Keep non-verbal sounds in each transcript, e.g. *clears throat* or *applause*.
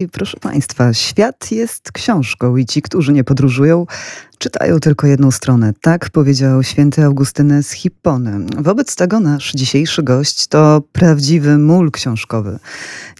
I proszę Państwa, świat jest książką i ci, którzy nie podróżują, czytają tylko jedną stronę. Tak powiedział święty Augustynę z Hippony. Wobec tego nasz dzisiejszy gość to prawdziwy mól książkowy.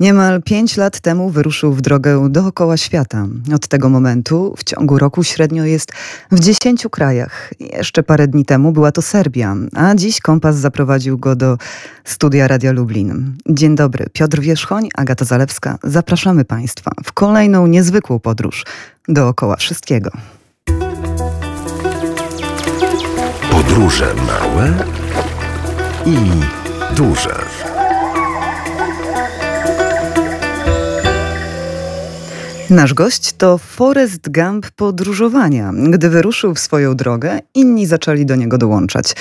Niemal pięć lat temu wyruszył w drogę dookoła świata. Od tego momentu w ciągu roku średnio jest w dziesięciu krajach. Jeszcze parę dni temu była to Serbia, a dziś kompas zaprowadził go do studia Radia Lublin. Dzień dobry, Piotr Wierzchoń, Agata Zalewska. Zapraszamy Państwa w kolejną niezwykłą podróż dookoła wszystkiego. Podróże małe i duże. Nasz gość to Forrest Gump podróżowania. Gdy wyruszył w swoją drogę, inni zaczęli do niego dołączać.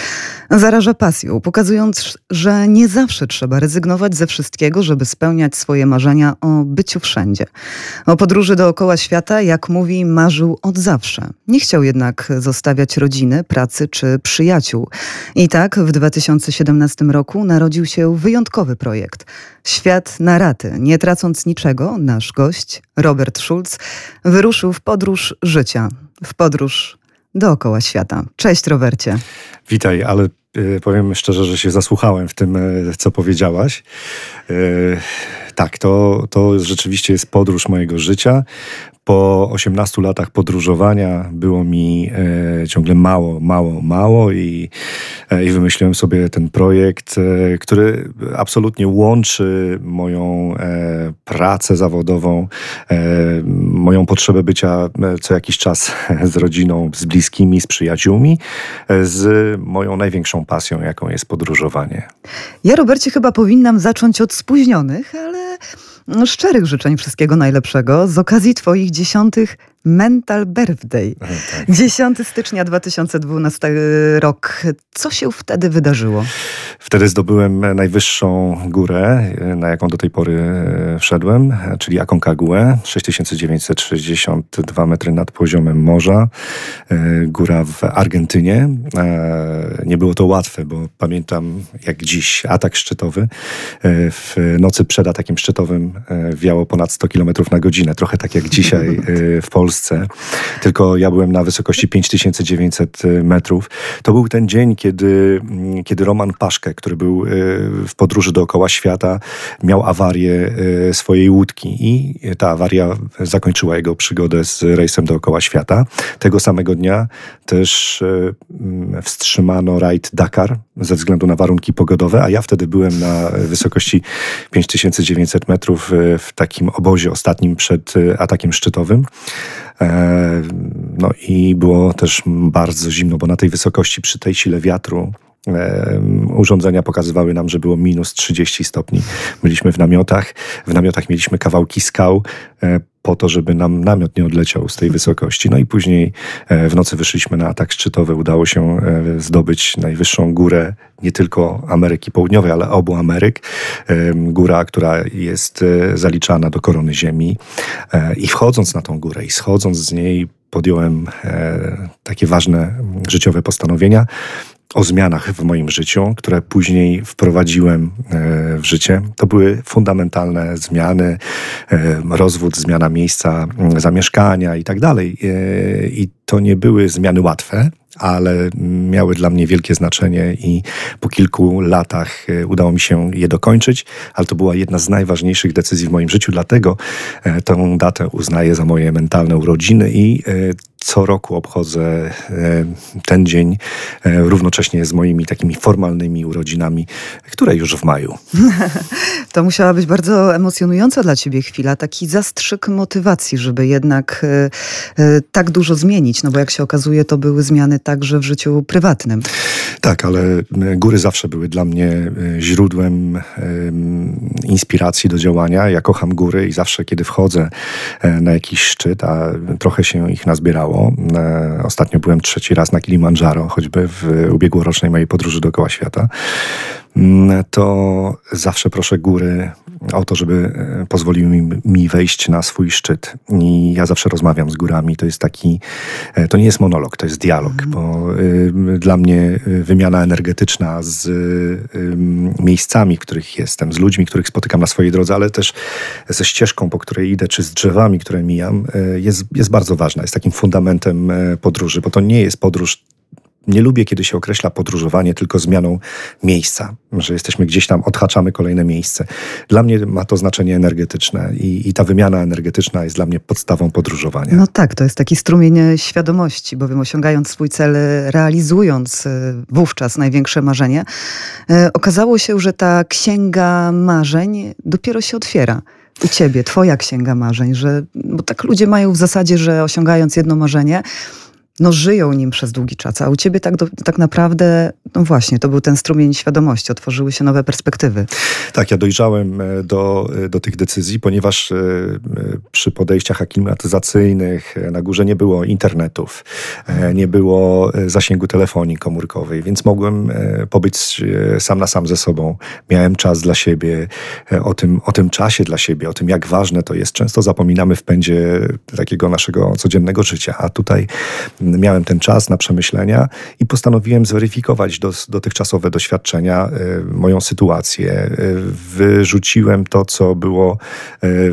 Zaraża pasją, pokazując, że nie zawsze trzeba rezygnować ze wszystkiego, żeby spełniać swoje marzenia o byciu wszędzie. O podróży dookoła świata, jak mówi, marzył od zawsze. Nie chciał jednak zostawiać rodziny, pracy czy przyjaciół. I tak w 2017 roku narodził się wyjątkowy projekt. Świat na raty. Nie tracąc niczego, nasz gość, Robert Schulz, wyruszył w podróż życia, w podróż dookoła świata. Cześć, Robercie. Witaj, ale y, powiem szczerze, że się zasłuchałem w tym, y, co powiedziałaś. Y, tak, to, to rzeczywiście jest podróż mojego życia po 18 latach podróżowania było mi e, ciągle mało, mało, mało i, e, i wymyśliłem sobie ten projekt, e, który absolutnie łączy moją e, pracę zawodową, e, moją potrzebę bycia e, co jakiś czas *laughs* z rodziną, z bliskimi, z przyjaciółmi, z moją największą pasją, jaką jest podróżowanie. Ja, Robercie, chyba powinnam zacząć od spóźnionych, ale szczerych życzeń wszystkiego najlepszego z okazji Twoich dziesiątych Mental Birthday. Tak. 10 stycznia 2012 rok. Co się wtedy wydarzyło? Wtedy zdobyłem najwyższą górę, na jaką do tej pory e, wszedłem, czyli Aconcagua, 6962 metry nad poziomem morza. E, góra w Argentynie. E, nie było to łatwe, bo pamiętam jak dziś atak szczytowy. W nocy przed atakiem szczytowym wiało ponad 100 km na godzinę. Trochę tak jak dzisiaj w Polsce Polsce, tylko ja byłem na wysokości 5900 metrów. To był ten dzień, kiedy, mm, kiedy Roman Paszkę, który był e, w podróży dookoła świata, miał awarię e, swojej łódki i ta awaria zakończyła jego przygodę z rejsem dookoła świata. Tego samego dnia też e, mm, wstrzymano rajd Dakar ze względu na warunki pogodowe, a ja wtedy byłem na wysokości 5900 metrów w takim obozie ostatnim przed atakiem szczytowym. E, no i było też bardzo zimno, bo na tej wysokości, przy tej sile wiatru, e, urządzenia pokazywały nam, że było minus 30 stopni. Byliśmy w namiotach. W namiotach mieliśmy kawałki skał e, po to, żeby nam namiot nie odleciał z tej wysokości. No i później w nocy wyszliśmy na atak szczytowy. Udało się zdobyć najwyższą górę nie tylko Ameryki Południowej, ale obu Ameryk. Góra, która jest zaliczana do korony Ziemi. I wchodząc na tą górę i schodząc z niej, podjąłem e, takie ważne życiowe postanowienia o zmianach w moim życiu, które później wprowadziłem e, w życie. To były fundamentalne zmiany, e, rozwód, zmiana miejsca zamieszkania i tak dalej. I to nie były zmiany łatwe, ale miały dla mnie wielkie znaczenie i po kilku latach e, udało mi się je dokończyć, ale to była jedna z najważniejszych decyzji w moim życiu, dlatego e, tę datę uznaję za moje mentalne urodziny i e, co roku obchodzę ten dzień równocześnie z moimi takimi formalnymi urodzinami, które już w maju. *laughs* To musiała być bardzo emocjonująca dla ciebie chwila, taki zastrzyk motywacji, żeby jednak tak dużo zmienić, no bo jak się okazuje, to były zmiany także w życiu prywatnym. Tak, ale e, góry zawsze były dla mnie e, źródłem inspiracji do działania. Ja kocham góry i zawsze, kiedy wchodzę e, na jakiś szczyt, a trochę się ich nazbierało. Ostatnio byłem trzeci raz na Kilimandżaro, choćby w ubiegłorocznej mojej podróży dookoła świata. Mm, to zawsze proszę góry o to, żeby e, pozwoliły mi, wejść na swój szczyt. I ja zawsze rozmawiam z górami. To jest taki, e, to nie jest monolog, to jest dialog, mhm. bo y, dla mnie wymiana energetyczna z miejscami, w których jestem, z ludźmi, których spotykam na swojej drodze, ale też ze ścieżką, po której idę, czy z drzewami, które mijam, jest, jest bardzo ważna. Jest takim fundamentem podróży, bo to nie jest podróż nie lubię, kiedy się określa podróżowanie tylko zmianą miejsca, że jesteśmy gdzieś tam, odhaczamy kolejne miejsce. Dla mnie ma to znaczenie energetyczne i, i ta wymiana energetyczna jest dla mnie podstawą podróżowania. No tak, to jest taki strumień świadomości, bowiem osiągając swój cel, realizując e, wówczas największe marzenie, e, okazało się, że ta księga marzeń dopiero się otwiera u ciebie, twoja księga marzeń, że, bo tak ludzie mają w zasadzie, że osiągając jedno marzenie, no, żyją nim przez długi czas, a u ciebie tak, do, tak naprawdę, no właśnie, to był ten strumień świadomości, otworzyły się nowe perspektywy. Tak, ja dojrzałem e, do, e, do tych decyzji, ponieważ e, przy podejściach aklimatyzacyjnych na górze nie było internetów, nie było zasięgu telefonii komórkowej, więc mogłem pobyć sam na sam ze sobą. Miałem czas dla siebie, o tym, o tym czasie dla siebie, o tym, jak ważne to jest. Często zapominamy w pędzie takiego naszego codziennego życia, a tutaj miałem ten czas na przemyślenia i postanowiłem zweryfikować dos, dotychczasowe doświadczenia, y, moją sytuację. Y, wyrzuciłem to, co było y,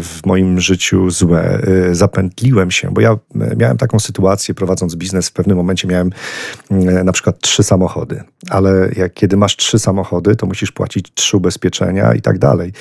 w moim życiu złe. Zapętliłem się, bo ja miałem taką sytuację, prowadząc biznes, w pewnym momencie miałem na przykład trzy samochody, ale jak kiedy masz trzy samochody, to musisz płacić trzy ubezpieczenia i tak dalej.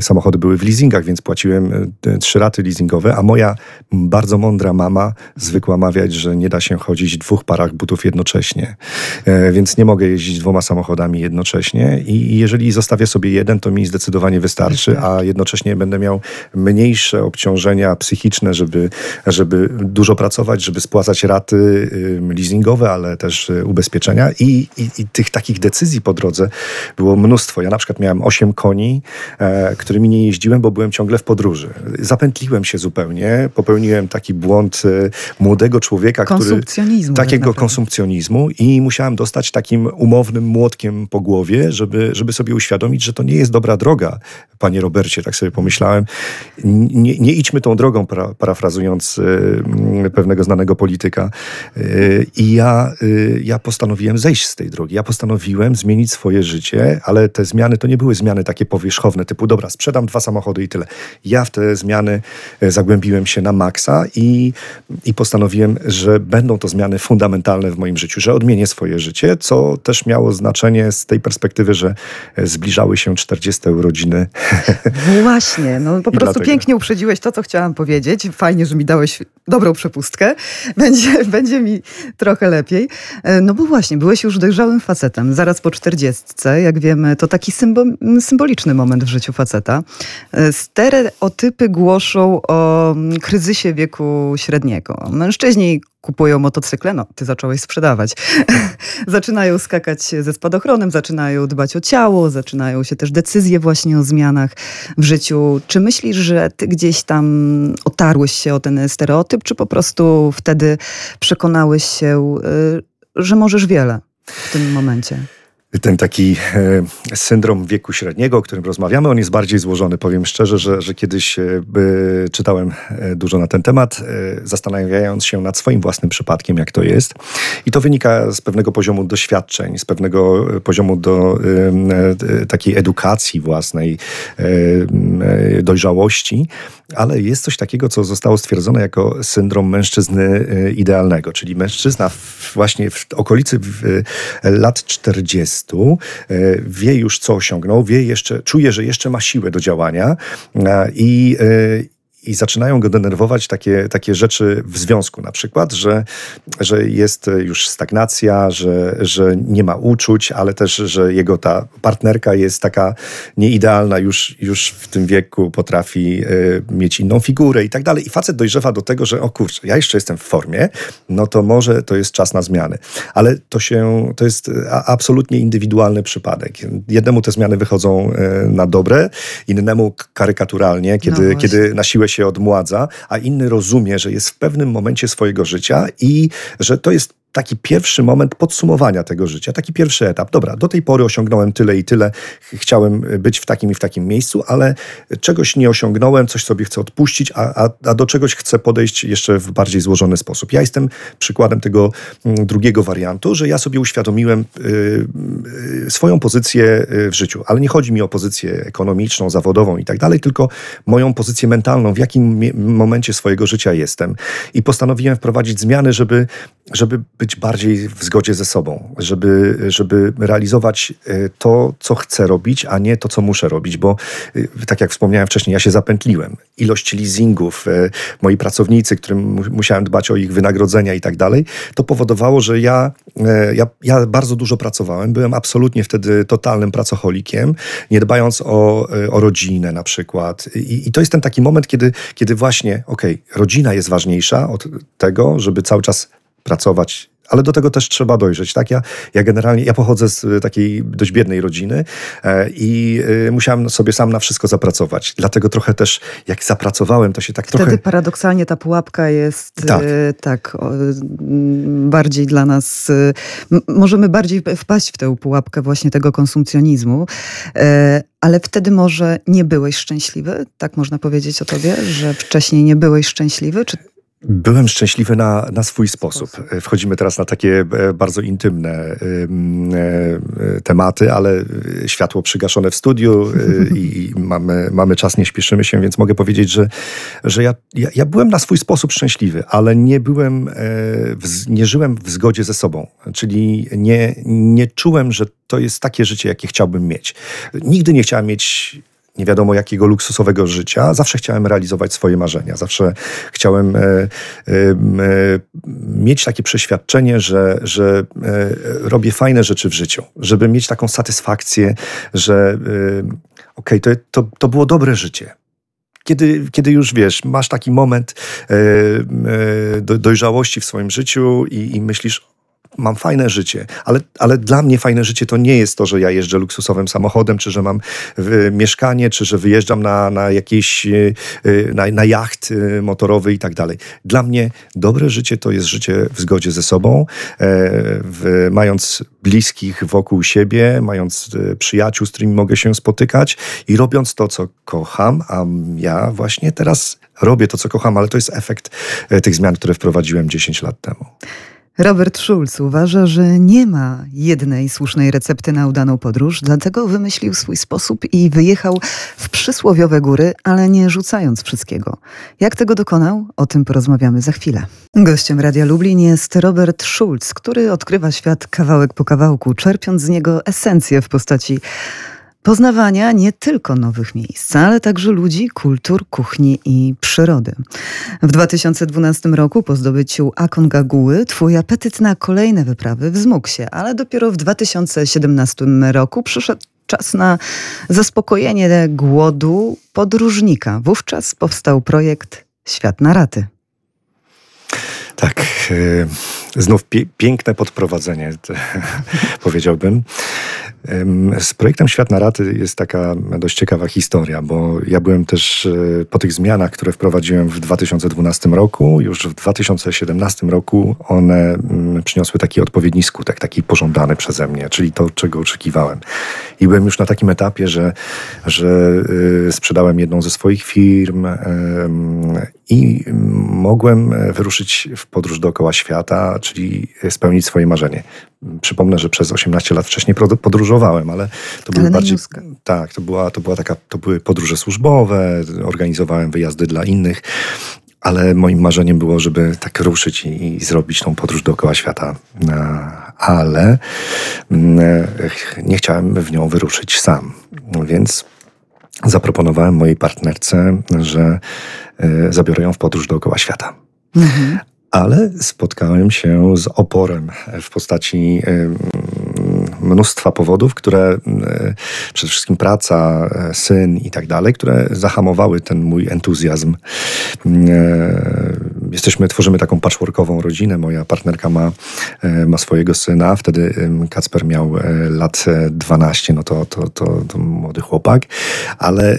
Samochody były w leasingach, więc płaciłem trzy raty leasingowe, a moja bardzo mądra mama, zwykła mama, namawiać, że nie da się chodzić w dwóch parach butów jednocześnie. E, więc nie mogę jeździć dwoma samochodami jednocześnie i jeżeli zostawię sobie jeden, to mi zdecydowanie wystarczy, a jednocześnie będę miał mniejsze obciążenia psychiczne, żeby, żeby dużo pracować, żeby spłacać raty leasingowe, ale też y, ubezpieczenia i, i, i tych takich decyzji po drodze było mnóstwo. Ja na przykład miałem 8 koni, e, którymi nie jeździłem, bo byłem ciągle w podróży. Zapętliłem się zupełnie, popełniłem taki błąd y, człowieka, który... Takiego tak konsumpcjonizmu i musiałem dostać takim umownym młotkiem po głowie, żeby, żeby sobie uświadomić, że to nie jest dobra droga, panie Robercie, tak sobie pomyślałem. Nie, nie idźmy tą drogą, para, parafrazując y, pewnego znanego polityka. Y, I ja, y, ja postanowiłem zejść z tej drogi. Ja postanowiłem zmienić swoje życie, ale te zmiany to nie były zmiany takie powierzchowne, typu dobra, sprzedam dwa samochody i tyle. Ja w te zmiany zagłębiłem się na maksa i, i postanowiłem że będą to zmiany fundamentalne w moim życiu, że odmienię swoje życie, co też miało znaczenie z tej perspektywy, że zbliżały się 40 urodziny. *laughs* Właśnie, no po prostu dlatego. pięknie uprzedziłeś to, co chciałam powiedzieć. Fajnie, że mi dałeś dobrą przepustkę. Będzie, *laughs* będzie mi trochę lepiej. E, no bo właśnie, byłeś już dojrzałym facetem, zaraz po 40. Jak wiemy, to taki symbo symboliczny moment w życiu faceta. E, stereotypy głoszą o kryzysie wieku średniego. Mężczyźni Mężczyźni kupują motocykle, no ty zacząłeś sprzedawać. *laughs* zaczynają skakać ze spadochronem, zaczynają dbać o ciało, zaczynają się też decyzje właśnie o zmianach w życiu. Czy myślisz, że ty gdzieś tam otarłeś się o ten stereotyp, czy po prostu wtedy przekonałeś się, y, że możesz wiele w tym momencie? Ten taki e, syndrom wieku średniego, o którym rozmawiamy, on jest bardziej złożony. Powiem szczerze, że, że kiedyś e, czytałem e, dużo na ten temat, zastanawiając się nad swoim własnym przypadkiem, jak to jest. I to wynika z pewnego poziomu doświadczeń, z pewnego poziomu do takiej edukacji własnej, dojrzałości, ale jest coś takiego, co zostało stwierdzone jako syndrom mężczyzny idealnego, czyli mężczyzna właśnie w okolicy lat 40 E, wie już co osiągnął, wie jeszcze, czuje, że jeszcze ma siłę do działania e, i e, i zaczynają go denerwować takie, takie rzeczy w związku, na przykład, że, że jest już stagnacja, że, że nie ma uczuć, ale też, że jego ta partnerka jest taka nieidealna, już, już w tym wieku potrafi y, mieć inną figurę i tak dalej. I facet dojrzewa do tego, że o kurczę, ja jeszcze jestem w formie, no to może to jest czas na zmiany. Ale to się, to jest absolutnie indywidualny przypadek. Jednemu te zmiany wychodzą y, na dobre, innemu karykaturalnie, kiedy, no kiedy na siłę się odmładza, a inny rozumie, że jest w pewnym momencie swojego życia i że to jest taki pierwszy moment podsumowania tego życia, taki pierwszy etap. Dobra, do tej pory osiągnąłem tyle i tyle, chciałem być w takim i w takim miejscu, ale czegoś nie osiągnąłem, coś sobie chcę odpuścić, a, a, a do czegoś chcę podejść jeszcze w bardziej złożony sposób. Ja jestem przykładem tego mm, drugiego wariantu, że ja sobie uświadomiłem y, y, swoją pozycję y, w życiu, ale nie chodzi mi o pozycję ekonomiczną, zawodową i tak dalej, tylko moją pozycję mentalną, w jakim momencie swojego życia jestem. I postanowiłem wprowadzić zmiany, żeby, żeby być bardziej w zgodzie ze sobą, żeby, żeby realizować e, to, co chcę robić, a nie to, co muszę robić, bo e, tak jak wspomniałem wcześniej, ja się zapętliłem. Ilość leasingów, e, moi pracownicy, którym musiałem dbać o ich wynagrodzenia i tak dalej, to powodowało, że ja, ja, ja bardzo dużo pracowałem. Byłem absolutnie wtedy totalnym pracocholikiem, nie dbając o, o rodzinę na przykład. I, I, to jest ten taki moment, kiedy, kiedy właśnie, okej, okay, rodzina jest ważniejsza od tego, żeby cały czas pracować ale do tego też trzeba dojrzeć. Tak? Ja, ja generalnie, ja pochodzę z y, takiej dość biednej rodziny e, i y, musiałem sobie sam na wszystko zapracować. Dlatego trochę też, jak zapracowałem, to się tak Wtedy trochę... Wtedy paradoksalnie ta pułapka jest tak, y, tak o, bardziej dla nas... możemy bardziej wpaść w tę pułapkę właśnie tego konsumpcjonizmu, e, ale wtedy może nie byłeś szczęśliwy? Tak można powiedzieć o tobie, że wcześniej nie byłeś szczęśliwy? Czy Byłem szczęśliwy na, na swój sposób. Wchodzimy teraz na takie e, bardzo intymne e, e, tematy, ale światło przygaszone w studiu *laughs* i mamy, mamy czas, nie śpieszymy się, więc mogę powiedzieć, że, że ja, ja, ja byłem na swój sposób szczęśliwy, ale nie byłem, nie żyłem w zgodzie ze sobą. Czyli nie, nie czułem, że to jest takie życie, jakie chciałbym mieć. Nigdy nie chciałem mieć nie wiadomo jakiego luksusowego życia. Zawsze chciałem realizować swoje marzenia. Zawsze chciałem e, e, e, mieć takie przeświadczenie, że, że e, robię fajne rzeczy w życiu. Żeby mieć taką satysfakcję, że e, okej, okay, to, to, to było dobre życie. Kiedy, kiedy już wiesz, masz taki moment e, dojrzałości w swoim życiu i, i myślisz, mam fajne życie, ale, ale dla mnie fajne życie to nie jest to, że ja jeżdżę luksusowym samochodem, czy że mam y, mieszkanie, czy że wyjeżdżam na, na jakiś y, na, na jacht y, motorowy i tak dalej. Dla mnie dobre życie to jest życie w zgodzie ze sobą, e, mając bliskich wokół siebie, mając e, przyjaciół, z którymi mogę się spotykać i robiąc to, co kocham, a ja właśnie teraz robię to, co kocham, ale to jest efekt e, tych zmian, które wprowadziłem 10 lat temu. Robert Schulz uważa, że nie ma jednej słusznej recepty na udaną podróż, dlatego wymyślił swój sposób i wyjechał w przysłowiowe góry, ale nie rzucając wszystkiego. Jak tego dokonał? O tym porozmawiamy za chwilę. Gościem Radia Lublin jest Robert Schulz, który odkrywa świat kawałek po kawałku, czerpiąc z niego esencję w postaci poznawania nie tylko nowych miejsc, ale także ludzi, kultur, kuchni i przyrody. W 2012 roku po zdobyciu Akongaguły twój apetyt na kolejne wyprawy wzmógł się, ale dopiero w 2017 roku przyszedł czas na zaspokojenie głodu podróżnika. Wówczas powstał projekt Świat na raty. Tak, e, znów piękne podprowadzenie, *laughs* powiedziałbym. Z projektem Świat na Raty jest taka dość ciekawa historia, bo ja byłem też e, po tych zmianach, które wprowadziłem w 2012 roku, już w 2017 roku one mm, przyniosły taki odpowiedni skutek, taki pożądany przeze mnie, czyli to, czego oczekiwałem. I byłem już na takim etapie, że, że e, sprzedałem jedną ze swoich firm i mogłem e, wyruszyć w podróż dookoła świata, czyli spełnić swoje marzenie. Przypomnę, że przez 18 lat wcześniej podróżowałem, ale to były ale bardziej. Tak, to, była, to, była taka, to były podróże służbowe, organizowałem wyjazdy dla innych, ale moim marzeniem było, żeby tak ruszyć i, i zrobić tą podróż dookoła świata. Ale mm, nie chciałem w nią wyruszyć sam, więc zaproponowałem mojej partnerce, że e, zabiorę ją w podróż dookoła świata. Mhm ale spotkałem się z oporem w postaci mnóstwa powodów, które przede wszystkim praca, e, syn i tak dalej, które zahamowały ten mój entuzjazm. jesteśmy, tworzymy taką patchworkową rodzinę. Moja partnerka ma, ma swojego syna. Wtedy Kacper miał lat 12, no to, to, to, to młody chłopak. Ale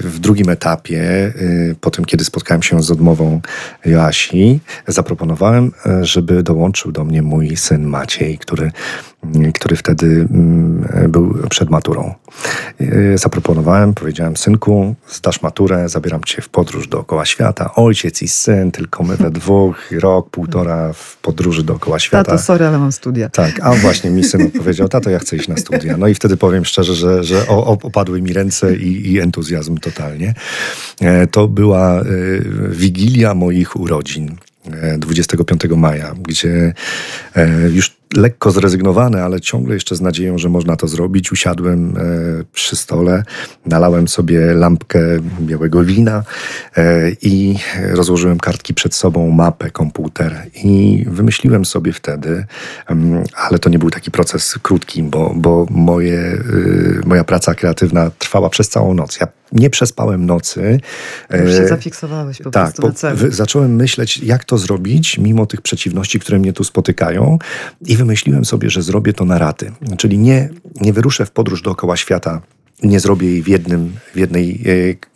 w drugim etapie, po tym, kiedy spotkałem się z odmową Joasi, zaproponowałem, żeby dołączył do mnie mój syn Maciej, który który wtedy mm, był przed maturą. E, zaproponowałem, powiedziałem, synku, zdasz maturę, zabieram cię w podróż dookoła świata. Ojciec i syn, tylko my we dwóch, *laughs* rok, półtora w podróży dookoła świata. Tato, sorry, ale mam studia. Tak, a właśnie mi syn odpowiedział, tato, ja chcę iść na studia. No i wtedy powiem szczerze, że, że opadły mi ręce i, i entuzjazm totalnie. E, to była e, wigilia moich urodzin. 25 maja, gdzie już lekko zrezygnowany, ale ciągle jeszcze z nadzieją, że można to zrobić. Usiadłem e, przy stole, nalałem sobie lampkę białego wina e, i rozłożyłem kartki przed sobą, mapę, komputer i wymyśliłem sobie wtedy, ale to nie był taki proces krótki, bo, bo moje, y, moja praca kreatywna trwała przez całą noc. Ja nie przespałem nocy. Już się e, zafiksowałeś po tak, prostu na zacząłem myśleć, jak to zrobić, mimo tych przeciwności, które mnie tu spotykają i wymyśliłem sobie, że zrobię to na raty. Czyli nie, nie wyruszę w podróż dookoła świata nie zrobię jej w jednym, w jednej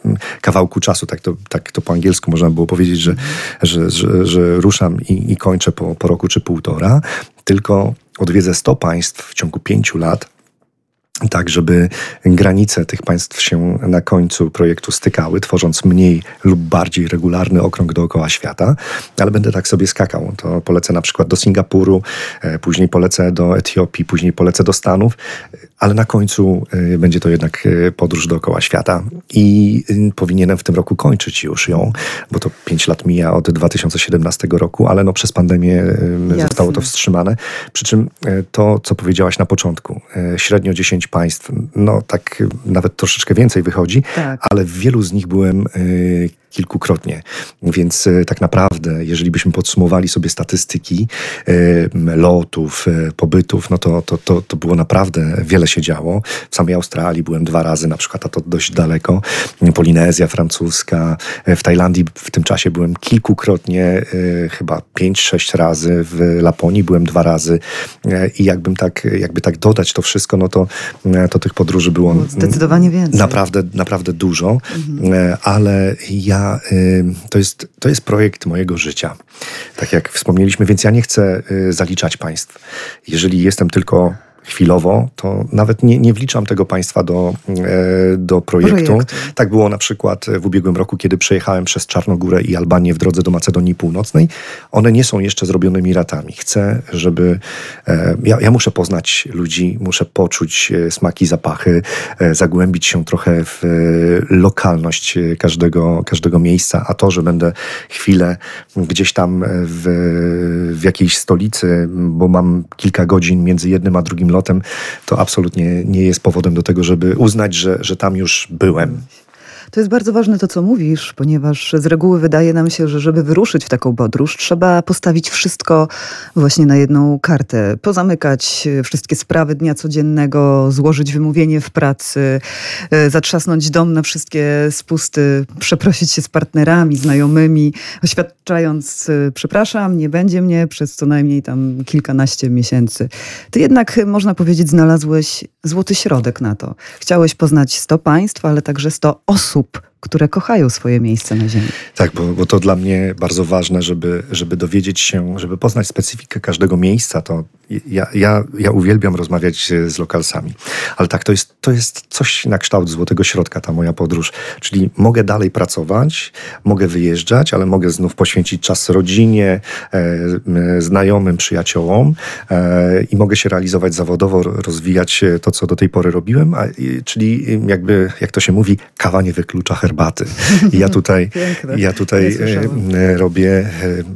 e, kawałku czasu, tak to, tak to po angielsku można było powiedzieć, że, że, że, że ruszam i, i kończę po, po roku czy półtora, tylko odwiedzę 100 państw w ciągu pięciu lat tak żeby granice tych państw się na końcu projektu stykały, tworząc mniej lub bardziej regularny okrąg dookoła świata, ale będę tak sobie skakał. To polecę na przykład do Singapuru, e, później polecę do Etiopii, później polecę do Stanów, ale na końcu e, będzie to jednak e, podróż dookoła świata i powinienem w tym roku kończyć już ją, bo to 5 lat mija od 2017 roku, ale no przez pandemię Jasne. zostało to wstrzymane. Przy czym to, co powiedziałaś na początku, średnio 10 państw, no tak nawet troszeczkę więcej wychodzi, tak. ale w wielu z nich byłem y, kilkukrotnie. Więc e, tak naprawdę, jeżeli byśmy podsumowali sobie statystyki e, lotów, e, pobytów, no to, to, to, to było naprawdę wiele się działo. W samej Australii byłem dwa razy, na przykład, a to dość daleko. Polinezja francuska. W Tajlandii w tym czasie byłem kilkukrotnie, chyba pięć, sześć razy. W Laponii byłem dwa razy. I jakbym tak, jakby tak dodać to wszystko, no to, to tych podróży było zdecydowanie więcej. Naprawdę, naprawdę dużo. Mhm. Ale ja to, jest, to jest projekt mojego życia. Tak jak wspomnieliśmy, więc ja nie chcę y, zaliczać państw. Jeżeli jestem tylko chwilowo, to nawet nie, nie wliczam tego państwa do, e, do projektu. Tak było na przykład w ubiegłym roku, kiedy przejechałem przez Czarnogórę i Albanię w drodze do Macedonii Północnej. One nie są jeszcze zrobionymi ratami. Chcę, żeby... E, ja, ja muszę poznać ludzi, muszę poczuć e, smaki, zapachy, zagłębić się trochę w lokalność każdego, każdego miejsca, a to, że będę chwilę gdzieś tam w, w jakiejś stolicy, bo mam kilka godzin między jednym a drugim lotem, to absolutnie nie jest powodem do tego, żeby uznać, że, że tam już byłem. To jest bardzo ważne to, co mówisz, ponieważ z reguły wydaje nam się, że żeby wyruszyć w taką podróż, trzeba postawić wszystko właśnie na jedną kartę. Pozamykać wszystkie sprawy dnia codziennego, złożyć wymówienie w pracy, e, zatrzasnąć dom na wszystkie spusty, przeprosić się z partnerami, znajomymi, oświadczając, e, przepraszam, nie będzie mnie przez co najmniej tam kilkanaście miesięcy. Ty jednak, można powiedzieć, znalazłeś złoty środek na to. Chciałeś poznać 100 państw, ale także 100 osób osób, które kochają swoje miejsce na Ziemi. Tak, bo, bo to dla mnie bardzo ważne, żeby, żeby dowiedzieć się, żeby poznać specyfikę każdego miejsca. To ja, ja, ja uwielbiam rozmawiać z lokalsami, ale tak, to jest, to jest coś na kształt złotego środka, ta moja podróż. Czyli mogę dalej pracować, mogę wyjeżdżać, ale mogę znów poświęcić czas rodzinie, e, znajomym, przyjaciołom e, i mogę się realizować zawodowo, rozwijać to, co do tej pory robiłem, a, czyli jakby, jak to się mówi, kawa nie wyklucza herbaty. I ja tutaj, *laughs* ja tutaj e, robię,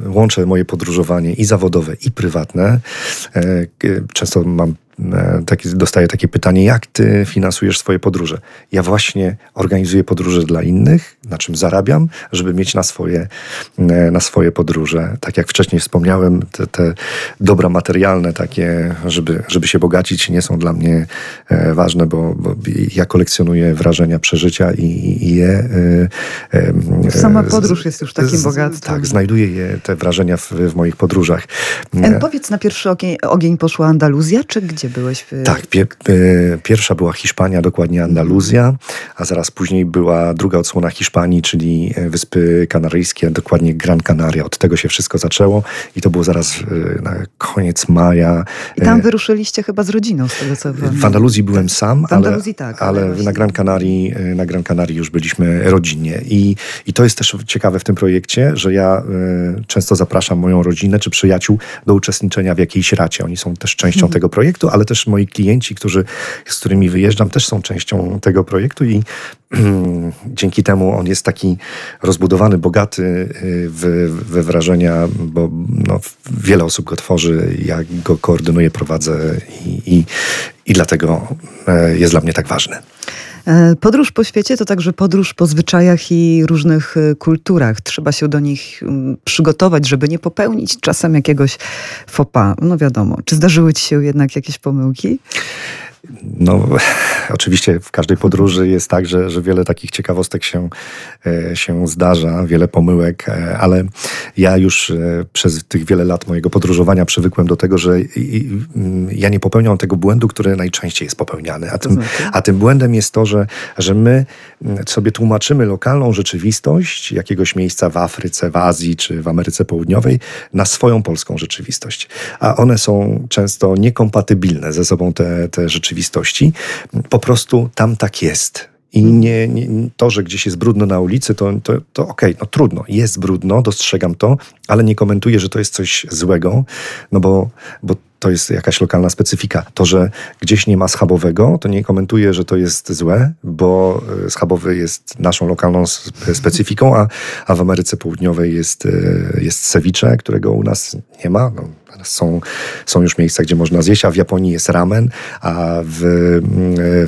e, łączę moje podróżowanie i zawodowe, i prywatne. E, często mam takie, dostaję takie pytanie, jak ty finansujesz swoje podróże? Ja właśnie organizuję podróże dla innych, na czym zarabiam, żeby mieć na swoje, na swoje podróże. Tak jak wcześniej wspomniałem, te, te dobra materialne takie, żeby, żeby się bogacić, nie są dla mnie ważne, bo, bo ja kolekcjonuję wrażenia, przeżycia i, i je... Sama podróż jest już takim bogactwem. Tak, znajduję je, te wrażenia w, w moich podróżach. Powiedz, na pierwszy ogień, ogień poszła Andaluzja, czy gdzie byłeś? W... Tak, pie, pierwsza była Hiszpania, dokładnie Andaluzja, a zaraz później była druga odsłona Hiszpanii, czyli Wyspy Kanaryjskie, dokładnie Gran Canaria. Od tego się wszystko zaczęło i to było zaraz na koniec maja. I tam wyruszyliście chyba z rodziną, z tego co W Andaluzji byłem sam, ale, tak, ale, na Gran Canarii, na Gran Canarii już byliśmy rodzinnie. I, I to jest też ciekawe w tym projekcie, że ja y, często zapraszam moją rodzinę czy przyjaciół do uczestniczenia w jakiejś racie. Oni są też częścią hmm. tego projektu, ale też moi klienci, którzy, z którymi wyjeżdżam, też są częścią tego projektu i *clears throat* dzięki temu on jest taki rozbudowany, bogaty y, w, we wrażenia, bo no, wiele osób go tworzy, ja go koordynuję, prowadzę i, i, i dlatego e, jest dla mnie tak ważny. E, podróż po świecie to także podróż po zwyczajach i różnych e, kulturach. Trzeba się do nich mm, przygotować, żeby nie popełnić czasem jakiegoś pas. No wiadomo. Czy zdarzyły ci się jednak jakieś pomyłki? No, *laughs* oczywiście w każdej podróży jest tak, że, że wiele takich ciekawostek się, e, się zdarza, wiele pomyłek, e, ale ja już e, przez tych wiele lat mojego podróżowania przywykłem do tego, że mm, ja nie popełniam tego błędu, który najczęściej jest popełniany. A tym, znaczy? a tym błędem jest to, że, że my mm, sobie tłumaczymy lokalną rzeczywistość jakiegoś miejsca w Afryce, w Azji czy w Ameryce Południowej na swoją polską rzeczywistość. A one są często niekompatybilne ze sobą te, te rzeczywistości rzeczywistości. Po prostu tam tak jest. I mhm. nie, nie, to, że gdzieś jest brudno na ulicy, to, to, to okej, okay, no trudno, jest brudno, dostrzegam to, ale nie komentuję, że to jest coś złego, no bo, bo to jest jakaś lokalna specyfika. To, że gdzieś nie ma schabowego, to nie komentuję, że to jest złe, bo e, schabowy jest naszą lokalną specyfiką, a, a w Ameryce Południowej jest, e, jest ceviche, którego u nas nie ma. No, są, są już miejsca, gdzie można zjeść, a w Japonii jest ramen, a w,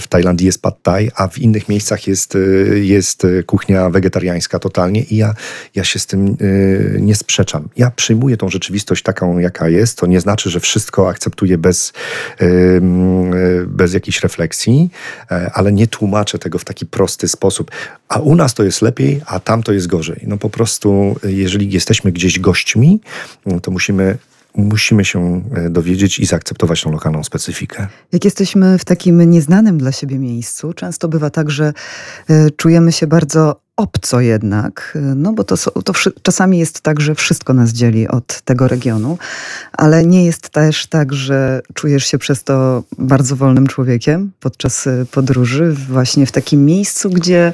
w Tajlandii jest pad thai, a w innych miejscach jest, jest kuchnia wegetariańska totalnie i ja, ja się z tym y, nie sprzeczam. Ja przyjmuję tą rzeczywistość taką, jaka jest. To nie znaczy, że wszystko akceptuję bez, y, bez jakiejś refleksji, e, ale nie tłumaczę tego w taki prosty sposób. A u nas to jest lepiej, a tam to jest gorzej. No po prostu, jeżeli jesteśmy gdzieś gośćmi, to musimy musimy się e, dowiedzieć i zaakceptować tą lokalną specyfikę. Jak jesteśmy w takim nieznanym dla siebie miejscu, często bywa tak, że e, czujemy się bardzo obco jednak, e, no bo to, to czasami jest tak, że wszystko nas dzieli od tego regionu, ale nie jest też tak, że czujesz się przez to bardzo wolnym człowiekiem podczas podróży, właśnie w takim miejscu, gdzie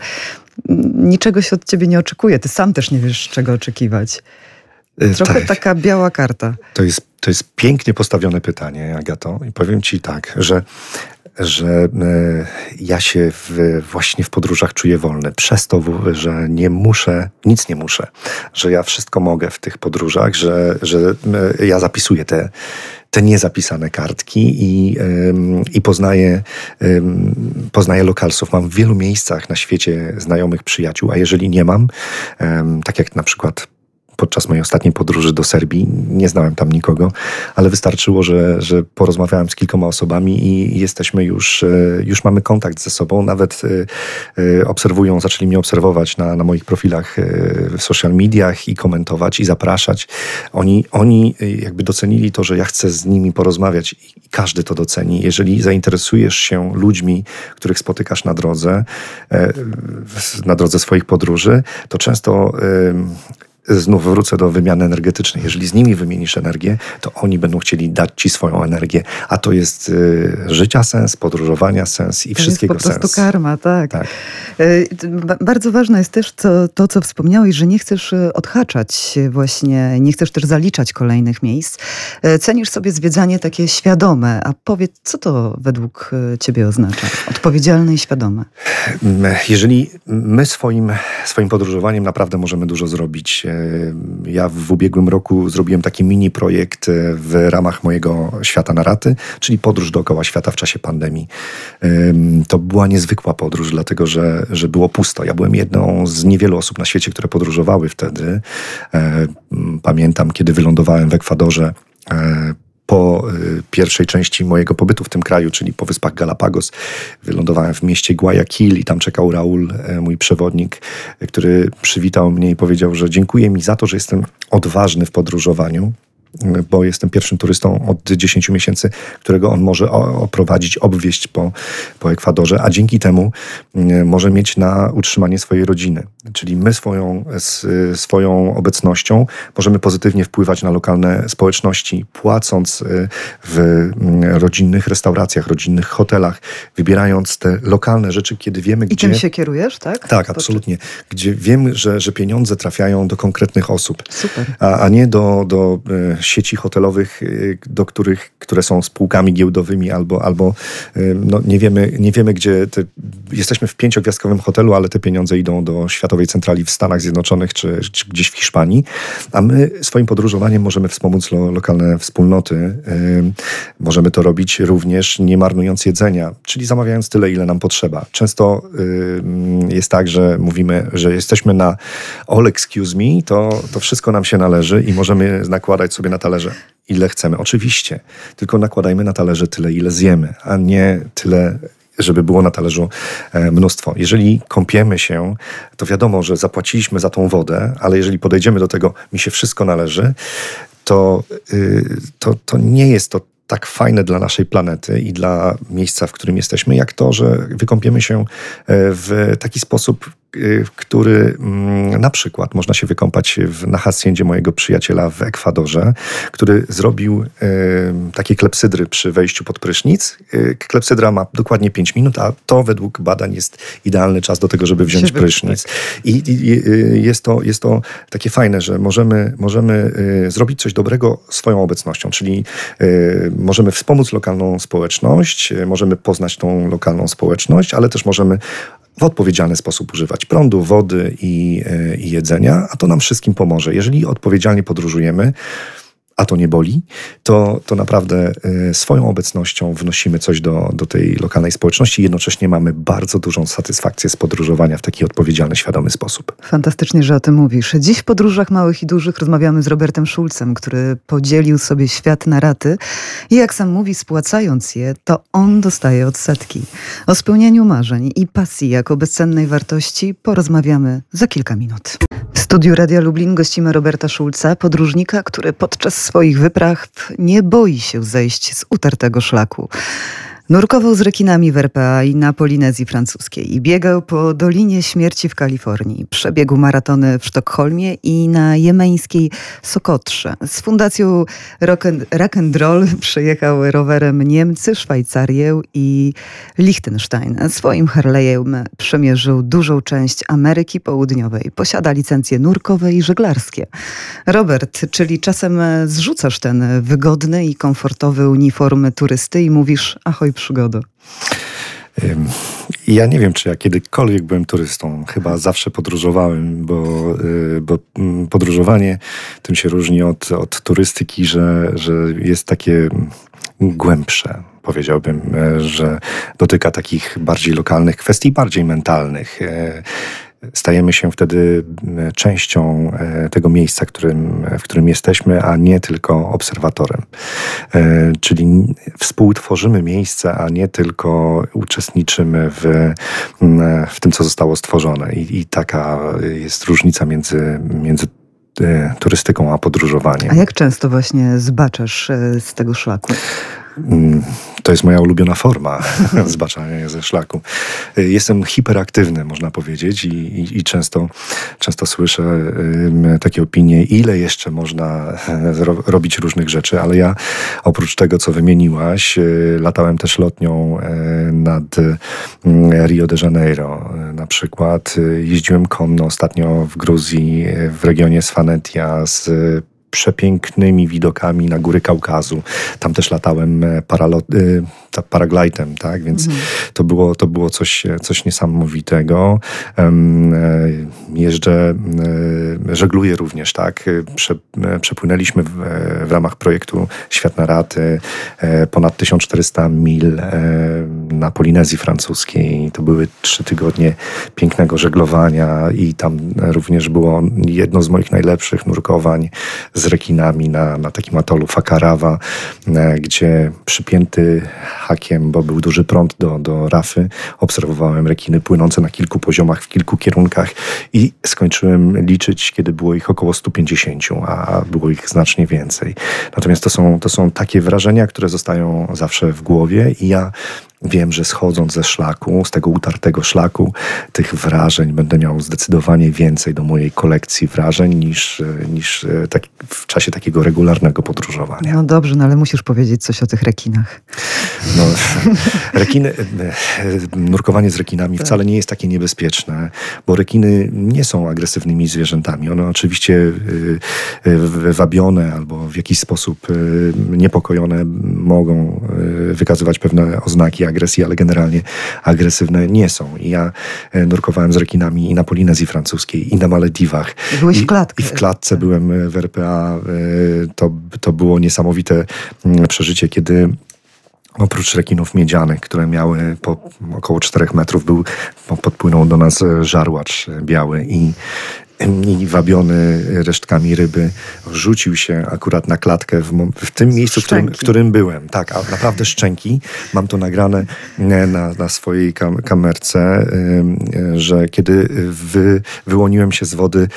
niczego się od ciebie nie oczekuje. Ty sam też nie wiesz, czego oczekiwać. Y, Trochę tak. taka biała karta. To jest, to jest pięknie postawione pytanie, Agato. I powiem ci tak, że, że e, ja się w, właśnie w podróżach czuję wolny. Przez to, że nie muszę, nic nie muszę. Że ja wszystko mogę w tych podróżach, że, że e, ja zapisuję te, te niezapisane kartki i, i poznaję, poznaję lokalsów. Mam w wielu miejscach na świecie znajomych przyjaciół, a jeżeli nie mam, tak jak na przykład podczas mojej ostatniej podróży do Serbii. Nie znałem tam nikogo, ale wystarczyło, że, że porozmawiałem z kilkoma osobami i jesteśmy już, e, już mamy kontakt ze sobą. Nawet e, e, obserwują, zaczęli mnie obserwować na, na moich profilach w social mediach i komentować i zapraszać. Oni, oni jakby docenili to, że ja chcę z nimi porozmawiać i każdy to doceni. Jeżeli zainteresujesz się ludźmi, których spotykasz na drodze, na drodze swoich podróży, to często znów wrócę do wymiany energetycznej. Jeżeli z nimi wymienisz energię, to oni będą chcieli dać ci swoją energię, a to jest y, życia sens, podróżowania sens i to wszystkiego sens. To jest po prostu sens. karma, tak. tak. Y, bardzo ważne jest też to, to, co wspomniałeś, że nie chcesz y, odhaczać właśnie, nie chcesz też zaliczać kolejnych miejsc. Y, cenisz sobie zwiedzanie takie świadome, a powiedz, co to według ciebie oznacza? Odpowiedzialne i świadome. Jeżeli my swoim, swoim podróżowaniem naprawdę możemy dużo zrobić Ja w ubiegłym roku zrobiłem taki mini projekt w ramach mojego Świata na raty, czyli podróż dookoła świata w czasie pandemii. To była niezwykła podróż, dlatego że, że było pusto. Ja byłem jedną z niewielu osób na świecie, które podróżowały wtedy. Pamiętam, kiedy wylądowałem w Ekwadorze po y, pierwszej części mojego pobytu w tym kraju, czyli po wyspach Galapagos, wylądowałem w mieście Guayaquil i tam czekał Raul, e, mój przewodnik, który przywitał mnie i powiedział, że dziękuję mi za to, że jestem odważny w podróżowaniu bo jestem pierwszym turystą od 10 miesięcy, którego on może oprowadzić, obwieść po, po Ekwadorze, a dzięki temu mm, może mieć na utrzymanie swojej rodziny. Czyli my swoją, swoją obecnością możemy pozytywnie wpływać na lokalne społeczności, płacąc y, w rodzinnych restauracjach, rodzinnych hotelach, wybierając te lokalne rzeczy, kiedy wiemy, I gdzie... I tym się kierujesz, tak? Tak, absolutnie. Gdzie wiemy, że, że pieniądze trafiają do konkretnych osób, Super. A, a nie do, do y, sieci hotelowych, y, do których, które są spółkami giełdowymi albo, albo y, no, nie, wiemy, nie wiemy, gdzie te, jesteśmy w pięciogwiazdkowym hotelu, ale te pieniądze idą do Światowej Centrali w Stanach Zjednoczonych czy, czy gdzieś w Hiszpanii, a my swoim podróżowaniem możemy wspomóc lo, lokalne wspólnoty. Y, możemy to robić również nie marnując jedzenia, czyli zamawiając tyle, ile nam potrzeba. Często jest tak, że mówimy, że jesteśmy na all excuse me, to, to wszystko nam się należy i możemy nakładać sobie na talerze ile chcemy. Oczywiście, tylko nakładajmy na talerze tyle, ile zjemy, a nie tyle, żeby było na talerzu e, mnóstwo. Jeżeli kąpiemy się, to wiadomo, że zapłaciliśmy za tą wodę, ale jeżeli podejdziemy do tego, mi się wszystko należy, to, y, to, to nie jest to tak fajne dla naszej planety i dla miejsca, w którym jesteśmy, jak to, że wykąpiemy się e, w taki sposób, Y, który mm, na przykład można się wykąpać na haciendzie mojego przyjaciela w Ekwadorze, który zrobił y, takie klepsydry przy wejściu pod prysznic. Y, klepsydra ma dokładnie 5 minut, a to według badań jest idealny czas do tego, żeby wziąć prysznic. I, I, jest, to, jest to takie fajne, że możemy, możemy zrobić coś dobrego swoją obecnością, czyli możemy wspomóc lokalną społeczność, możemy poznać tą lokalną społeczność, ale też możemy w odpowiedzialny sposób używać prądu, wody i, e, i jedzenia, a to nam wszystkim pomoże. Jeżeli odpowiedzialnie podróżujemy, a to nie boli, to, to naprawdę y, swoją obecnością wnosimy coś do, do tej lokalnej społeczności i jednocześnie mamy bardzo dużą satysfakcję z podróżowania w taki odpowiedzialny, świadomy sposób. Fantastycznie, że o tym mówisz. Dziś w podróżach małych i dużych rozmawiamy z Robertem Schulzem, który podzielił sobie świat na raty i jak sam mówi, spłacając je, to on dostaje odsetki. O spełnianiu marzeń i pasji jako bezcennej wartości porozmawiamy za kilka minut. W studiu Radia Lublin gościmy Roberta Schulza, podróżnika, który podczas swoich wypraw nie boi się zejść z utartego szlaku. Nurkował z rekinami w RPA i na Polinezji Francuskiej i biegał po Dolinie Śmierci w Kalifornii. Przebiegł maratony w Sztokholmie i na jemeńskiej Sokotrze. Z fundacją Rock and, Rock and Roll *laughs* przejechał rowerem Niemcy, Szwajcarię i Liechtenstein. Swoim Harley'em przemierzył dużą część Ameryki Południowej. Posiada licencje nurkowe i żeglarskie. Robert, czyli czasem zrzucasz ten wygodny i komfortowy uniform turysty i mówisz ahoj przygoda? Ja nie wiem, czy ja kiedykolwiek byłem turystą. Chyba zawsze podróżowałem, bo, y, bo mm, podróżowanie tym się różni od, od turystyki, że, że jest takie głębsze. Powiedziałbym, e, że dotyka takich bardziej lokalnych kwestii, bardziej mentalnych. Stajemy się wtedy częścią e, tego miejsca, którym, w którym jesteśmy, a nie tylko obserwatorem. E, czyli współtworzymy miejsce, a nie tylko uczestniczymy w, w tym, co zostało stworzone. I, i taka jest różnica między, między e, turystyką a podróżowaniem. A jak często właśnie zbaczasz z tego szlaku? Mm, to jest moja ulubiona forma *laughs* zbaczania ze szlaku. Jestem hiperaktywny, można powiedzieć, i, i, i często, często słyszę y, takie opinie, ile jeszcze można ro, robić różnych rzeczy, ale ja oprócz tego, co wymieniłaś, y, latałem też lotnią y, nad y, Rio de Janeiro na przykład. Jeździłem konno ostatnio w Gruzji, w regionie Svanetia z przepięknymi widokami na góry Kaukazu. Tam też latałem e, paralot, e, paraglidem, tak? Więc mhm. to było, to było coś, coś niesamowitego. Jeżdżę, żegluję również, tak? Prze, przepłynęliśmy w, w ramach projektu Świat na raty ponad 1400 mil na Polinezji Francuskiej. To były trzy tygodnie pięknego żeglowania i tam również było jedno z moich najlepszych nurkowań z rekinami na, na takim atolu Fakarawa, e, gdzie przypięty hakiem, bo był duży prąd do, do rafy, obserwowałem rekiny płynące na kilku poziomach, w kilku kierunkach i skończyłem liczyć, kiedy było ich około 150, a było ich znacznie więcej. Natomiast to są, to są takie wrażenia, które zostają zawsze w głowie i ja Wiem, że schodząc ze szlaku, z tego utartego szlaku, tych wrażeń będę miał zdecydowanie więcej do mojej kolekcji wrażeń niż, niż e, tak, w czasie takiego regularnego podróżowania. No dobrze, no ale musisz powiedzieć coś o tych rekinach. No, *laughs* rekiny, e, e, nurkowanie z rekinami tak. wcale nie jest takie niebezpieczne, bo rekiny nie są agresywnymi zwierzętami. One oczywiście wabione albo w jakiś sposób niepokojone mogą wykazywać pewne oznaki agresji, ale generalnie agresywne nie są. I ja e, nurkowałem z rekinami i na Polinezji Francuskiej, i na Malediwach. Byłeś w klatce. I, w klatce byłem e, w RPA. E, to, to było niesamowite mm, przeżycie, kiedy Oprócz rekinów miedzianych, które miały po około 4 metrów, był, podpłynął do nas żarłacz biały i i wabiony resztkami ryby, rzucił się akurat na klatkę w, w tym miejscu, w którym, w którym, byłem. Tak, a naprawdę szczęki. Mam to nagrane na, na swojej kam kamerce, że kiedy wy, wyłoniłem się z wody,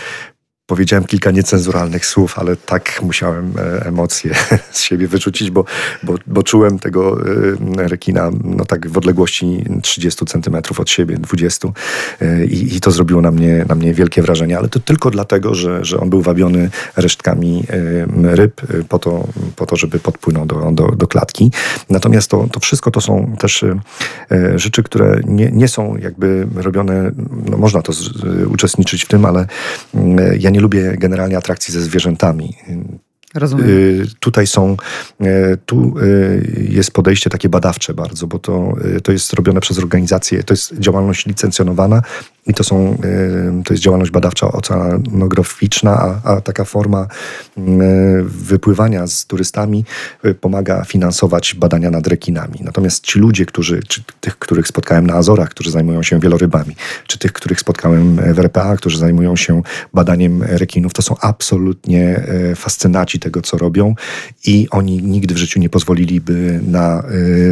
powiedziałem kilka niecenzuralnych słów, ale tak musiałem e, emocje *laughs* z siebie wyrzucić, bo, bo, bo czułem tego e, rekina no tak w odległości 30 centymetrów od siebie, 20 e, i, i to zrobiło na mnie, na mnie wielkie wrażenie, ale to tylko dlatego, że, że on był wabiony resztkami ryb po to, po to żeby podpłynął do, do, do klatki. Natomiast to, to wszystko to są też rzeczy, które nie, nie są jakby robione, no można to z, uczestniczyć w tym, ale ja nie nie lubię generalnie atrakcji ze zwierzętami. Rozumiem. Y, tutaj są, y, tu y, jest podejście takie badawcze bardzo, bo to, to jest robione przez organizację, to jest działalność licencjonowana i to są, to jest działalność badawcza oceanograficzna, a, a taka forma wypływania z turystami pomaga finansować badania nad rekinami. Natomiast ci ludzie, którzy, czy tych, których spotkałem na Azorach, którzy zajmują się wielorybami, czy tych, których spotkałem w RPA, którzy zajmują się badaniem rekinów, to są absolutnie fascynaci tego, co robią i oni nigdy w życiu nie pozwoliliby na,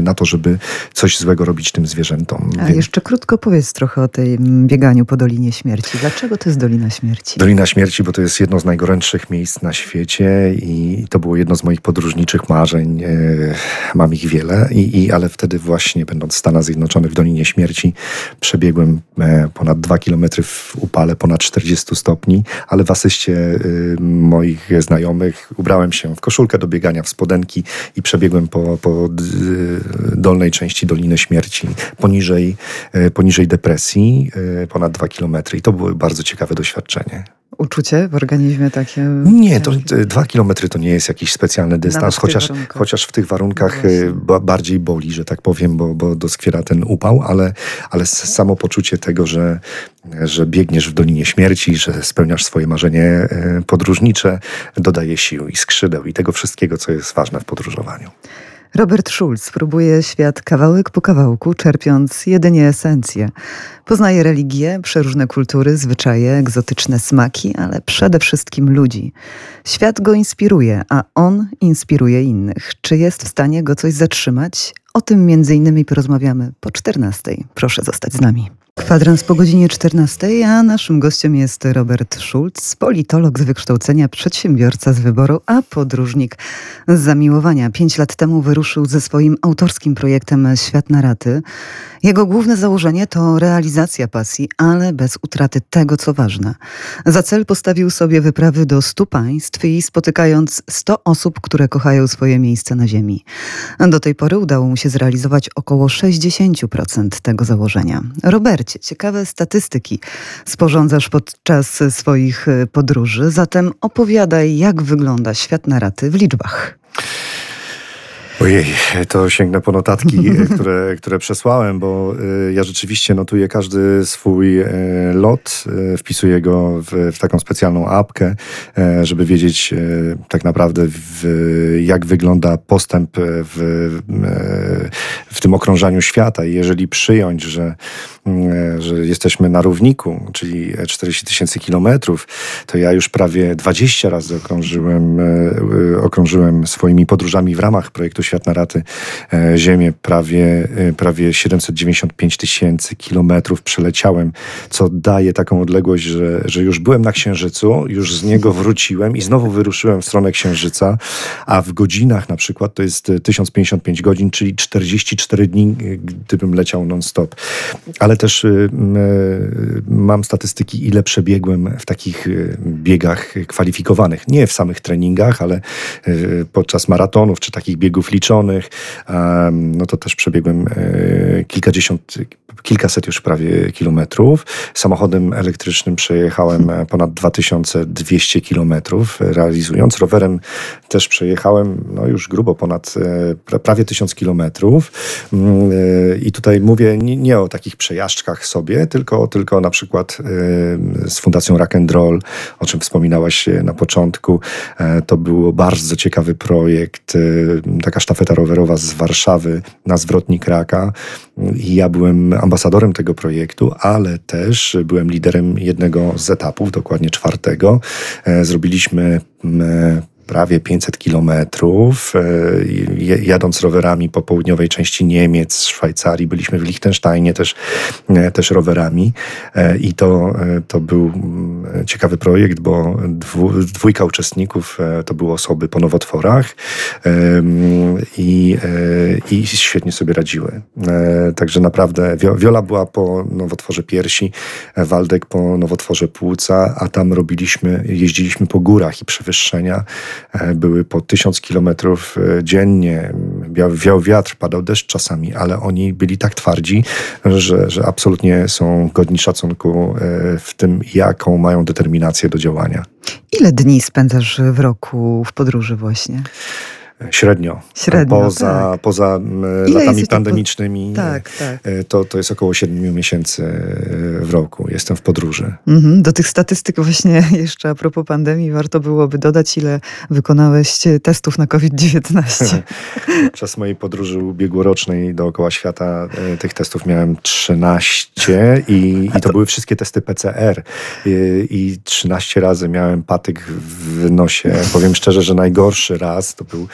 na to, żeby coś złego robić tym zwierzętom. A Więc... jeszcze krótko powiedz trochę o tej bieganiu po Dolinie Śmierci. Dlaczego to jest Dolina Śmierci? Dolina Śmierci, bo to jest jedno z najgorętszych miejsc na świecie i to było jedno z moich podróżniczych marzeń. Y, mam ich wiele, i, i, ale wtedy właśnie będąc w Stanach Zjednoczonych w Dolinie Śmierci przebiegłem e, ponad dwa kilometry w upale ponad 40 stopni, ale w asyście y, moich znajomych ubrałem się w koszulkę do biegania, w spodenki i przebiegłem po, po dolnej części Doliny Śmierci, poniżej, e, poniżej depresji, e, ponad dwa kilometry. I to było bardzo ciekawe doświadczenie uczucie w organizmie takie? Nie, to dwa kilometry to nie jest jakiś specjalny dystans, chociaż, chociaż w tych warunkach no bardziej boli, że tak powiem, bo, bo doskwiera ten upał, ale, ale samo poczucie tego, że, że biegniesz w Dolinie Śmierci, że spełniasz swoje marzenie e, podróżnicze, dodaje sił i skrzydeł i tego wszystkiego, co jest ważne w podróżowaniu. Robert Schulz próbuje świat kawałek po kawałku, czerpiąc jedynie esencję. Poznaje religię, przeróżne kultury, zwyczaje, egzotyczne smaki, ale przede wszystkim ludzi. Świat go inspiruje, a on inspiruje innych. Czy jest w stanie go coś zatrzymać? O tym między innymi porozmawiamy po 14. Proszę zostać z nami. Kwadrans po godzinie 14, a naszym gościem jest Robert Schulz, politolog z wykształcenia, przedsiębiorca z wyboru, a podróżnik z zamiłowania. Pięć lat temu wyruszył ze swoim autorskim projektem Świat na raty. Jego główne założenie to realizacja pasji, ale bez utraty tego, co ważne. Za cel postawił sobie wyprawy do stu państw i spotykając sto osób, które kochają swoje miejsce na ziemi. Do tej pory udało mu się zrealizować około 60% tego założenia. Robert, ekspercie. Ciekawe statystyki sporządzasz podczas swoich podróży. Zatem opowiadaj, jak wygląda świat na raty w liczbach. Ojej, to sięgnę po notatki, *laughs* które, które przesłałem, bo y, ja rzeczywiście notuję każdy swój y, lot, y, wpisuję go w, w taką specjalną apkę, żeby wiedzieć tak naprawdę w, jak wygląda postęp w, w tym okrążaniu świata. I jeżeli przyjąć, że, że jesteśmy na równiku, czyli 40 tysięcy kilometrów, to ja już prawie 20 razy okrążyłem, okrążyłem swoimi podróżami w ramach projektu Świat na raty e, Ziemię. Prawie, e, prawie 795 tysięcy kilometrów przeleciałem, co daje taką odległość, że, że już byłem na Księżycu, już z niego wróciłem i znowu wyruszyłem w stronę Księżyca, a w godzinach na przykład to jest 1055 godzin, czyli 44 dni, gdybym leciał non-stop. Ale też y, mam statystyki, ile przebiegłem w takich y, biegach kwalifikowanych. Nie w samych treningach, ale y, podczas maratonów czy takich biegów liczonych, no to też przebiegłem kilkadziesiąt, kilkaset już prawie kilometrów. Samochodem elektrycznym przejechałem e, ponad 2200 kilometrów, realizując. Rowerem też przejechałem no już grubo ponad e, prawie 1000 kilometrów. Mm, I tutaj mówię nie o takich przejażdżkach sobie, tylko, tylko na przykład z Fundacją Rock and Roll, o czym wspominałaś na początku. To był bardzo ciekawy projekt, taka sztafeta rowerowa z Warszawy na zwrotnik Raka. Ja byłem ambasadorem tego projektu, ale też byłem liderem jednego z etapów, dokładnie czwartego. E, zrobiliśmy prawie 500 kilometrów, e, jadąc rowerami po południowej części Niemiec, Szwajcarii, byliśmy w Liechtensteinie też, e, też rowerami e, i to, to był mm, ciekawy projekt, bo dwójka uczestników to były osoby po nowotworach i, i świetnie sobie radziły. Także naprawdę Wiola była po nowotworze piersi, Waldek po nowotworze płuca, a tam robiliśmy, jeździliśmy po górach i przewyższenia były po tysiąc kilometrów e, dziennie. Wiał, wiał wiatr, padał deszcz czasami, ale oni byli tak twardzi, że, że absolutnie są godni szacunku e, w tym, jaką mają determinację do działania. Ile dni spędzasz w roku w podróży właśnie? Średnio. Średnio poza, tak. poza latami pandemicznymi to, tak, tak. To, to jest około 7 miesięcy w roku. Jestem w podróży. Mhm. Do tych statystyk właśnie *laughs* jeszcze a propos pandemii warto byłoby dodać, ile wykonałeś testów na COVID-19. *laughs* Podczas mojej podróży ubiegłorocznej dookoła świata e, tych testów miałem 13 i, i to były wszystkie testy PCR. I, I 13 razy miałem patyk w nosie. Powiem szczerze, że najgorszy raz to był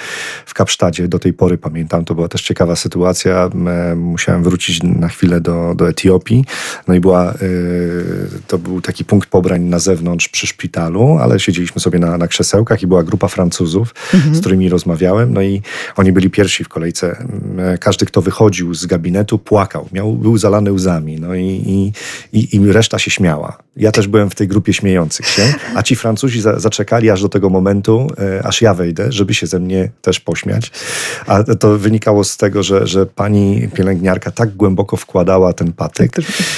w Kapsztadzie. Do tej pory pamiętam, to była też ciekawa sytuacja. Musiałem wrócić na chwilę do, do Etiopii. No i była, e, to był taki punkt pobrań na zewnątrz przy szpitalu, ale siedzieliśmy sobie na, na krzesełkach i była grupa Francuzów, mhm. z którymi rozmawiałem. No i oni byli pierwsi w kolejce. Każdy, kto wychodził z gabinetu, płakał. Miał, był zalany łzami. No i, i, i, reszta się śmiała. Ja też byłem w tej grupie śmiejących się, a ci Francuzi za, zaczekali aż do tego momentu, e, aż ja wejdę, żeby się ze mnie też pośmiać. A to wynikało z tego, że, że pani pielęgniarka tak głęboko wkładała ten patyk,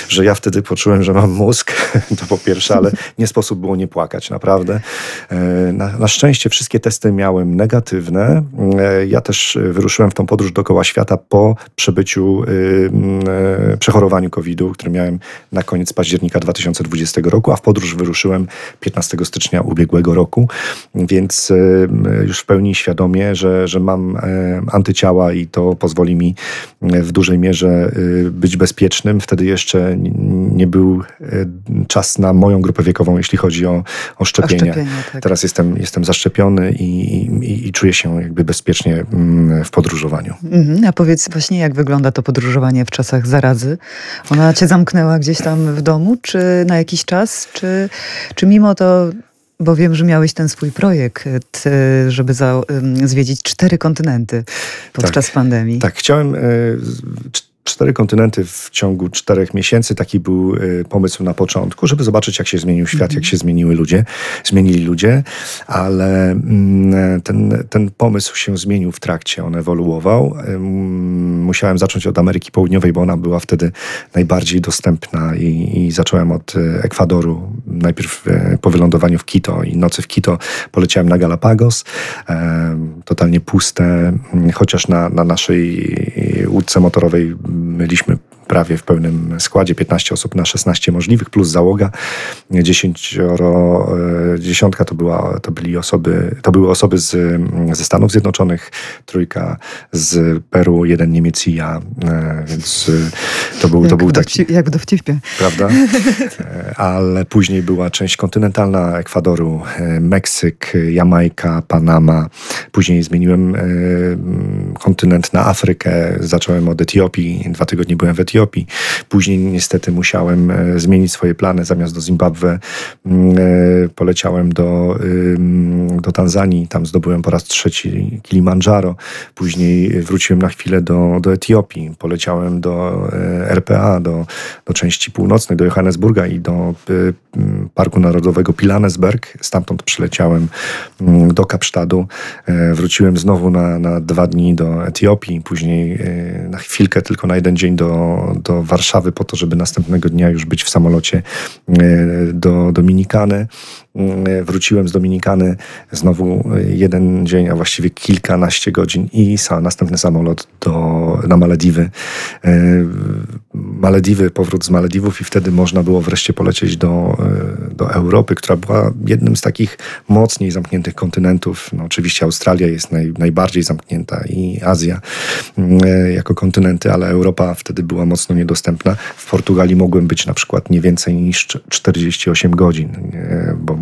że ja wtedy poczułem, że mam mózg, *laughs* to po pierwsze, ale nie sposób było nie płakać, naprawdę. E, na, na szczęście wszystkie testy miałem negatywne. E, ja też wyruszyłem w tą podróż dookoła świata po przebyciu, e, przechorowaniu COVID-u, który miałem na koniec października 2020 roku, a w podróż wyruszyłem 15 stycznia ubiegłego roku, więc już w pełni świadomie że, że mam e, antyciała i to pozwoli mi e, w dużej mierze e, być bezpiecznym. Wtedy jeszcze nie był czas na moją grupę wiekową, jeśli chodzi o, o szczepienia. tak. Teraz jestem, jestem zaszczepiony i, i, i, czuję się jakby bezpiecznie mm, w podróżowaniu. Mhm. A powiedz właśnie, jak wygląda to podróżowanie w czasach zarazy? Ona cię zamknęła gdzieś tam w domu, czy na jakiś czas, czy, czy mimo to bo wiem, że miałeś ten swój projekt, żeby za, zwiedzić cztery kontynenty podczas tak, pandemii. Tak, chciałem e, cztery kontynenty w ciągu czterech miesięcy. Taki był y, pomysł na początku, żeby zobaczyć, jak się zmienił świat, jak się zmieniły ludzie, zmienili ludzie, ale mm, ten, ten pomysł się zmienił w trakcie, on ewoluował. Musiałem zacząć od Ameryki Południowej, bo ona była wtedy najbardziej dostępna i, i zacząłem od y, Ekwadoru. Najpierw y, po wylądowaniu w Quito i nocy w Quito poleciałem na Galapagos. Totalnie puste, chociaż na, na naszej łódce motorowej byliśmy prawie w pełnym składzie, 15 osób na 16 możliwych, plus załoga. 10, e, dziesiątka to, była, to, byli osoby, to były osoby z, ze Stanów Zjednoczonych, trójka z Peru, jeden Niemiec i ja, e, więc e, to był, jak to był taki... Jak w dowcipie. Prawda? *laughs* Ale później była część kontynentalna Ekwadoru, Meksyk, Jamajka, Panama. Później zmieniłem kontynent na Afrykę, zacząłem od Etiopii, dwa tygodnie byłem w Etiopii, Etiopii. Później niestety musiałem e, zmienić swoje plany. Zamiast do Zimbabwe mm, e, poleciałem do, do Tanzanii. Tam zdobyłem po raz trzeci Kilimandżaro. Później wróciłem na chwilę do, do Etiopii. Poleciałem do e, RPA, do, do części północnej, do Johannesburga i do Parku Narodowego Pilanesberg. Stamtąd przyleciałem do Kapsztadu. Wróciłem znowu na, na dwa dni do Etiopii, później na chwilkę, tylko na jeden dzień do, do Warszawy po to, żeby następnego dnia już być w samolocie e, do Dominikany. E, wróciłem z Dominikany znowu jeden dzień, a właściwie kilkanaście godzin i następny samolot do, na Malediwy. E, Malediwy, powrót z Malediwów i wtedy można było wreszcie polecieć do, do Europy, która była jednym z takich mocniej zamkniętych kontynentów. No, oczywiście Australia jest naj, najbardziej zamknięta i Azja jako kontynenty, ale Europa wtedy była mocno niedostępna. W Portugalii mogłem być na przykład nie więcej niż 48 godzin, bo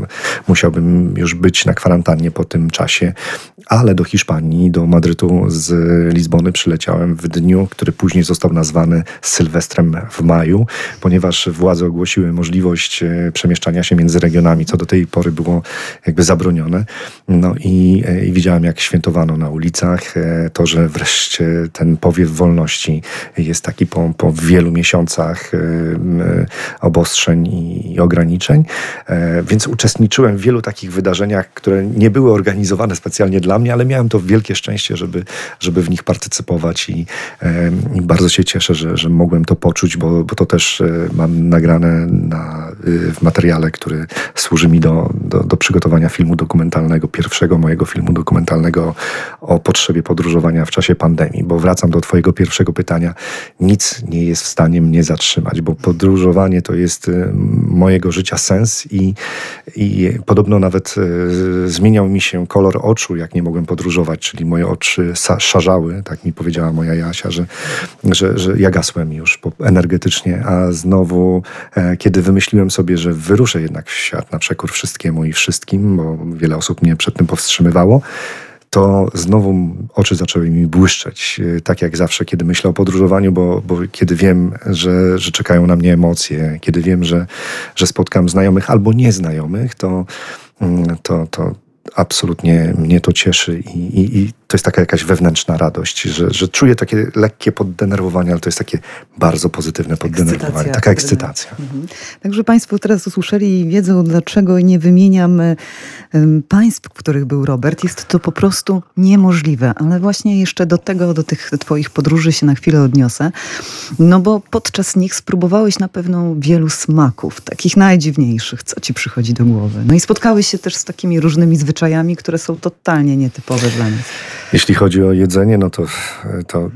musiałbym już być na kwarantannie po tym czasie, ale do Hiszpanii, do Madrytu z Lizbony przyleciałem w dniu, który później został nazwany Sylwestrem w maju, ponieważ władze ogłosiły możliwość e, przemieszczania się między regionami, co do tej pory było jakby zabronione. No i, e, i widziałem, jak świętowano na ulicach e, to, że wreszcie ten powiew wolności jest taki po, po wielu miesiącach obostrzeń i ograniczeń. Więc uczestniczyłem w wielu takich wydarzeniach, które nie były organizowane specjalnie dla mnie, ale miałem to wielkie szczęście, żeby, żeby w nich partycypować i, i bardzo się cieszę, że, że mogłem to poczuć, bo, bo to też e, mam nagrane na, y, w materiale, który służy mi do, do, do przygotowania filmu dokumentalnego, pierwszego mojego filmu dokumentalnego o potrzebie podróżowania w czasie pandemii, bo wracam do Twojego pierwszego pytania. Nic nie jest w stanie mnie zatrzymać, bo podróżowanie to jest y, mojego życia sens i, i podobno nawet e, zmieniał mi się kolor oczu, jak nie mogłem podróżować, czyli moje oczy szarzały, tak mi powiedziała moja Jasia, że, że, że ja gasłem już energetycznie, a znowu, e, kiedy wymyśliłem sobie, że wyruszę jednak w świat na przekór wszystkiemu i wszystkim, bo wiele osób mnie przed tym powstrzymywało, to znowu oczy zaczęły mi błyszczeć. E, tak jak zawsze, kiedy myślę o podróżowaniu, bo, bo kiedy wiem, że, że czekają na mnie emocje, kiedy wiem, że, że spotkam znajomych albo nieznajomych, to, mm, to, to absolutnie mnie to cieszy i, i, i to jest taka jakaś wewnętrzna radość, że, że czuję takie lekkie poddenerwowanie, ale to jest takie bardzo pozytywne poddenerwowanie, ekscytacja, taka ekscytacja. Mhm. Także Państwo teraz usłyszeli i wiedzą, dlaczego nie wymieniam państw, w których był Robert. Jest to po prostu niemożliwe, ale właśnie jeszcze do tego, do tych Twoich podróży się na chwilę odniosę, no bo podczas nich spróbowałeś na pewno wielu smaków, takich najdziwniejszych, co Ci przychodzi do głowy. No i spotkałeś się też z takimi różnymi zwyczajami, które są totalnie nietypowe dla nas. Jeśli chodzi o jedzenie, no to, to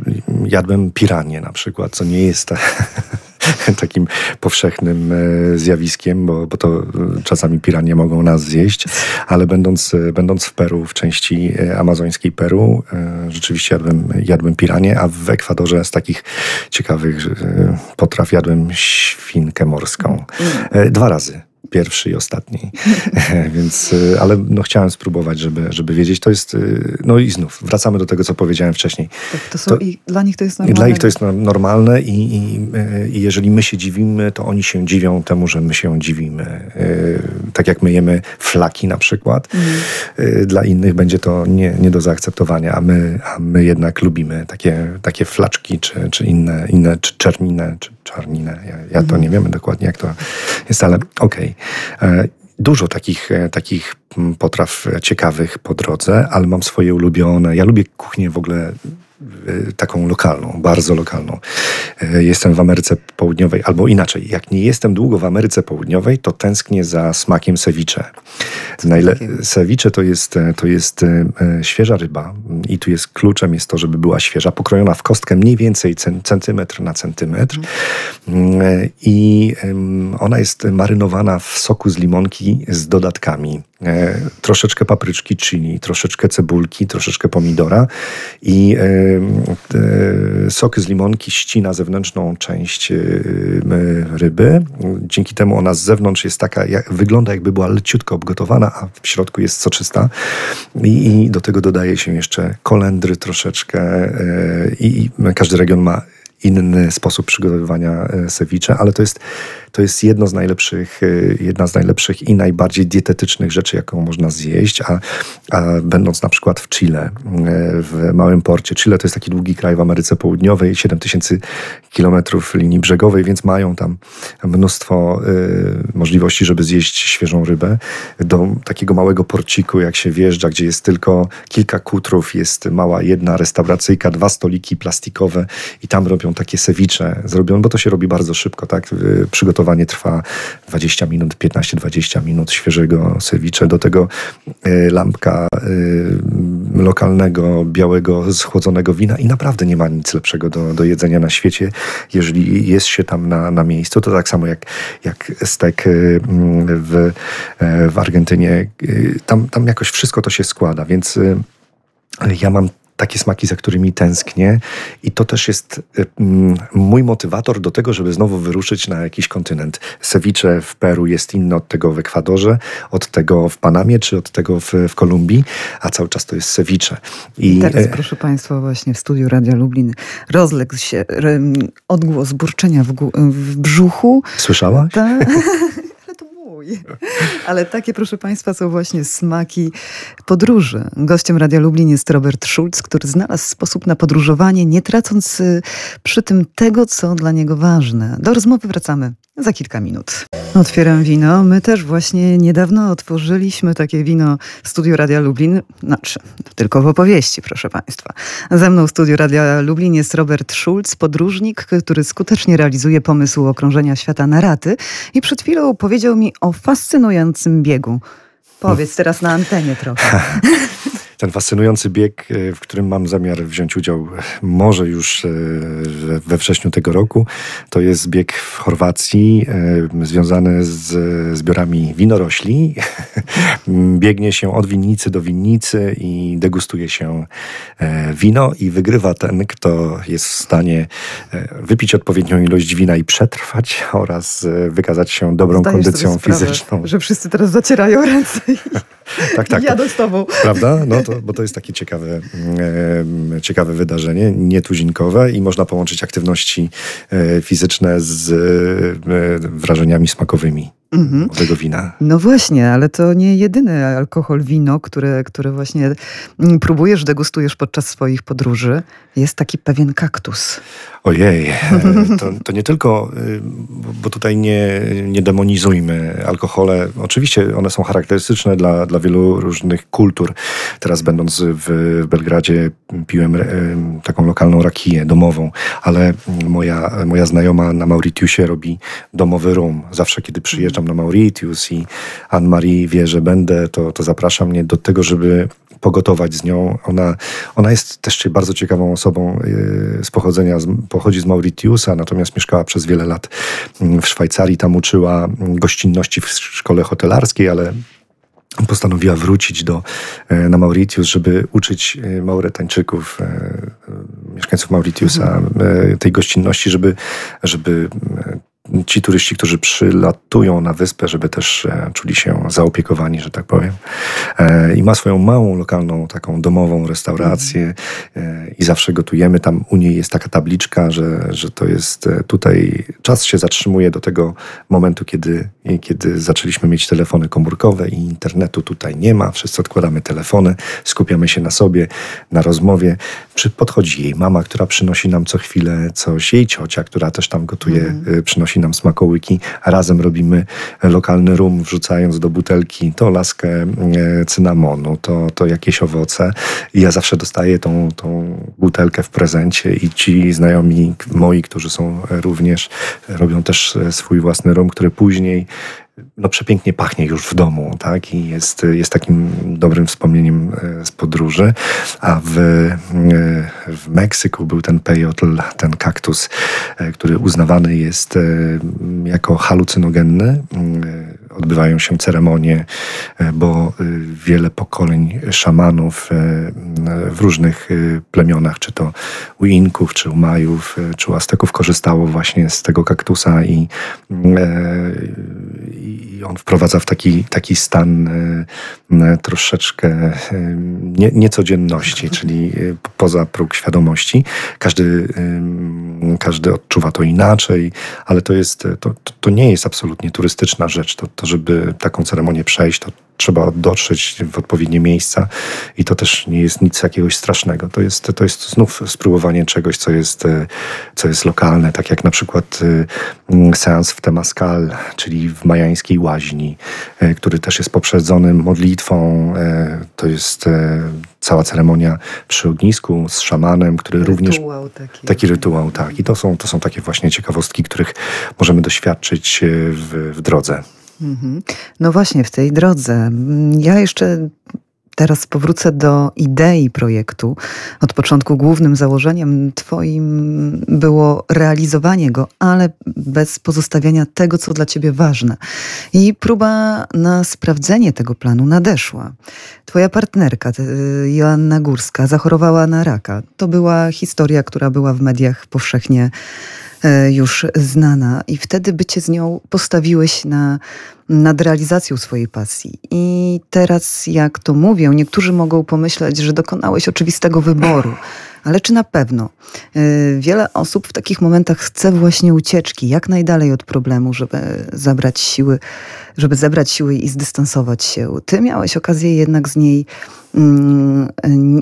jadłem piranie na przykład, co nie jest *laughs* takim powszechnym e, zjawiskiem, bo, bo to e, czasami piranie mogą nas zjeść, ale będąc, e, będąc w Peru, w części amazońskiej Peru, rzeczywiście jadłem, jadłem piranie, a w Ekwadorze z takich ciekawych potraw jadłem świnkę morską. Dwa razy pierwszy i ostatni. *laughs* Więc, ale no, chciałem spróbować, żeby, żeby wiedzieć. To jest, no i znów, wracamy do tego, co powiedziałem wcześniej. Tak, to są, to, i dla nich to jest normalne. Dla nich to jest normalne i, i, i jeżeli my się dziwimy, to oni się dziwią temu, że my się dziwimy. Tak jak my jemy flaki na przykład, mm. dla innych będzie to nie, nie do zaakceptowania, a my, a my jednak lubimy takie, takie flaczki, czy, czy inne, inne czy czerninę, czy czarninę. Ja, ja to nie wiemy dokładnie, jak to jest, ale okej. Okay. E, dużo takich, e, takich potraw ciekawych po drodze, ale mam swoje ulubione. Ja lubię kuchnię w ogóle taką lokalną, bardzo lokalną. Y, jestem w Ameryce Południowej, albo inaczej, jak nie jestem długo w Ameryce Południowej, to tęsknię za smakiem ceviche. Najle- ceviche to jest, to jest y, świeża ryba i tu jest kluczem jest to, żeby była świeża, pokrojona w kostkę mniej więcej centymetr na centymetr mm. i ona jest marynowana w soku z limonki z dodatkami. E, troszeczkę papryczki chili, troszeczkę cebulki, troszeczkę pomidora i e, sok z limonki ścina zewnętrzną część e, ryby. Dzięki temu ona z zewnątrz jest taka, wygląda jakby była leciutko obgotowana, a w środku jest soczysta. I, do tego dodaje się jeszcze kolendry troszeczkę i, każdy region ma inny sposób przygotowywania ceviche, ale to jest to jest jedno z najlepszych, y, jedna z najlepszych i najbardziej dietetycznych rzeczy, jaką można zjeść, a, a będąc na przykład w Chile, y, w małym porcie. Chile to jest taki długi kraj w Ameryce Południowej, 7000 kilometrów linii brzegowej, więc mają tam mnóstwo y, możliwości, żeby zjeść świeżą rybę. Do takiego małego porciku, jak się wjeżdża, gdzie jest tylko kilka kutrów, jest mała jedna restauracyjka, dwa stoliki plastikowe i tam robią takie sewicze. Zrobią, bo to się robi bardzo szybko, tak? Przygotowanie gotowanie trwa 20 minut, 15-20 minut świeżego ceviche. Do tego e, lampka e, lokalnego, białego, schłodzonego wina i naprawdę nie ma nic lepszego do, do jedzenia na świecie. Jeżeli jest się tam na, na miejscu, to tak samo jak, jak stek e, w, w Argentynie. Tam, tam jakoś wszystko to się składa, więc ja mam takie smaki, za którymi tęsknię i to też jest y, mm, mój motywator do tego, żeby znowu wyruszyć na jakiś kontynent. Ceviche w Peru jest inne od tego w Ekwadorze, od tego w Panamie czy od tego w, w Kolumbii, a cały czas to jest ceviche. I, teraz, e, proszę Państwa, właśnie w studiu Radia Lublin rozległ się odgłos burczenia w, w brzuchu. Słyszałaś? *laughs* Ale takie, proszę Państwa, są właśnie smaki podróży. Gościem Radia Lublin jest Robert Schulz, który znalazł sposób na podróżowanie, nie tracąc y, przy tym tego, co dla niego ważne. Do rozmowy wracamy za kilka minut. Otwieram wino. My też właśnie niedawno otworzyliśmy takie wino w studiu Radia Lublin. Znaczy, tylko w opowieści, proszę Państwa. Ze mną w studiu Radia Lublin jest Robert Schulz, podróżnik, który skutecznie realizuje pomysł okrążenia świata na raty i przed chwilą powiedział mi o fascynującym biegu. Powiedz teraz na antenie trochę. *laughs* ten fascynujący bieg, e, w którym mam zamiar wziąć udział może już e, we wrześniu tego roku. To jest bieg w Chorwacji e, związany z zbiorami winorośli. *laughs* Biegnie się od winnicy do winnicy i degustuje się wino i wygrywa ten, kto jest w stanie wypić odpowiednią ilość wina i przetrwać oraz wykazać się dobrą Zdajesz kondycją fizyczną. że wszyscy teraz zacierają ręce i *laughs* tak, tak. jadą z tobą. Prawda? No to, bo to jest takie ciekawe, e, ciekawe wydarzenie, nietuzinkowe i można połączyć aktywności e, fizyczne z e, wrażeniami smakowymi mhm. tego wina. No właśnie, ale to nie jedyny alkohol, wino, które, które właśnie mm, próbujesz, degustujesz podczas swoich podróży. Jest taki pewien kaktus. Ojej, e, *laughs* to, to nie tylko, y, bo tutaj nie, nie demonizujmy alkohole. Oczywiście one są charakterystyczne dla, dla wielu różnych kultur. Teraz będąc w, Belgradzie piłem e, taką lokalną rakiję domową, ale moja, moja znajoma na Mauritiusie robi domowy rum. Zawsze, kiedy przyjeżdżam na Mauritius i Anne-Marie wie, że będę, to, to zaprasza mnie do tego, żeby pogotować z nią. Ona, ona jest też bardzo ciekawą osobą y, z pochodzenia, pochodzi z Mauritiusa, natomiast mieszkała przez wiele lat mm, w Szwajcarii. Tam uczyła gościnności w szkole hotelarskiej, ale postanowiła wrócić do, e, na Mauritius, żeby uczyć e, Mauretańczyków, mieszkańców Mauritiusa, mhm. tej gościnności, żeby, żeby ci turyści, którzy przylatują na wyspę, żeby też e, czuli się zaopiekowani, że tak powiem. I ma swoją małą, lokalną, taką domową restaurację i zawsze gotujemy. Tam u niej jest taka tabliczka, że, że to jest tutaj, czas się zatrzymuje do tego momentu, kiedy, kiedy zaczęliśmy mieć telefony komórkowe i internetu tutaj nie ma. Wszyscy odkładamy telefony, skupiamy się na sobie, na rozmowie. Podchodzi jej mama, która przynosi nam co chwilę coś, jej ciocia, która też tam gotuje, mm. przynosi nam smakołyki. Razem robimy lokalny rum, wrzucając do butelki to laskę e, cynamonu, to, to jakieś owoce. I ja zawsze dostaję tą, tą butelkę w prezencie i ci znajomi moi, którzy są również, robią też e, swój własny rum, który później no, przepięknie pachnie już w domu, tak? I jest, jest takim dobrym wspomnieniem e, z podróży. A w, e, w Meksyku był ten peyotl, ten kaktus, e, który uznawany jest jako halucynogenny odbywają się ceremonie, bo wiele pokoleń szamanów w różnych plemionach, czy to u Inków, czy u Majów, czy u Azteków korzystało właśnie z tego kaktusa i, i on wprowadza w taki, taki stan troszeczkę nie, niecodzienności, czyli poza próg świadomości. Każdy, każdy odczuwa to inaczej, ale to jest, to, to nie jest absolutnie turystyczna rzecz. To, to żeby taką ceremonię przejść, to trzeba dotrzeć w odpowiednie miejsca i to też nie jest nic jakiegoś strasznego. To jest, to jest znów spróbowanie czegoś, co jest, e, co jest lokalne, tak jak na przykład e, seans w Temascal, czyli w majańskiej łaźni, e, który też jest poprzedzony modlitwą. To jest cała ceremonia przy ognisku z szamanem, który rytuał również... Taki. taki rytuał, tak. I to są, to są takie właśnie ciekawostki, których możemy doświadczyć w, w drodze. Mhm. No właśnie, w tej drodze. Ja jeszcze teraz powrócę do idei projektu. Od początku głównym założeniem Twoim było realizowanie go, ale bez pozostawiania tego, co dla Ciebie ważne. I próba na sprawdzenie tego planu nadeszła. Twoja partnerka, Joanna Górska, zachorowała na raka. To była historia, która była w mediach powszechnie już znana i wtedy bycie z nią postawiłeś na, nad realizacją swojej pasji. I teraz, jak to mówię, niektórzy mogą pomyśleć, że dokonałeś oczywistego wyboru. Ale czy na pewno? E, wiele osób w takich momentach chce właśnie ucieczki, jak najdalej od problemu, żeby zabrać siły, żeby zebrać siły i zdystansować się. Ty miałeś okazję jednak z niej Mm,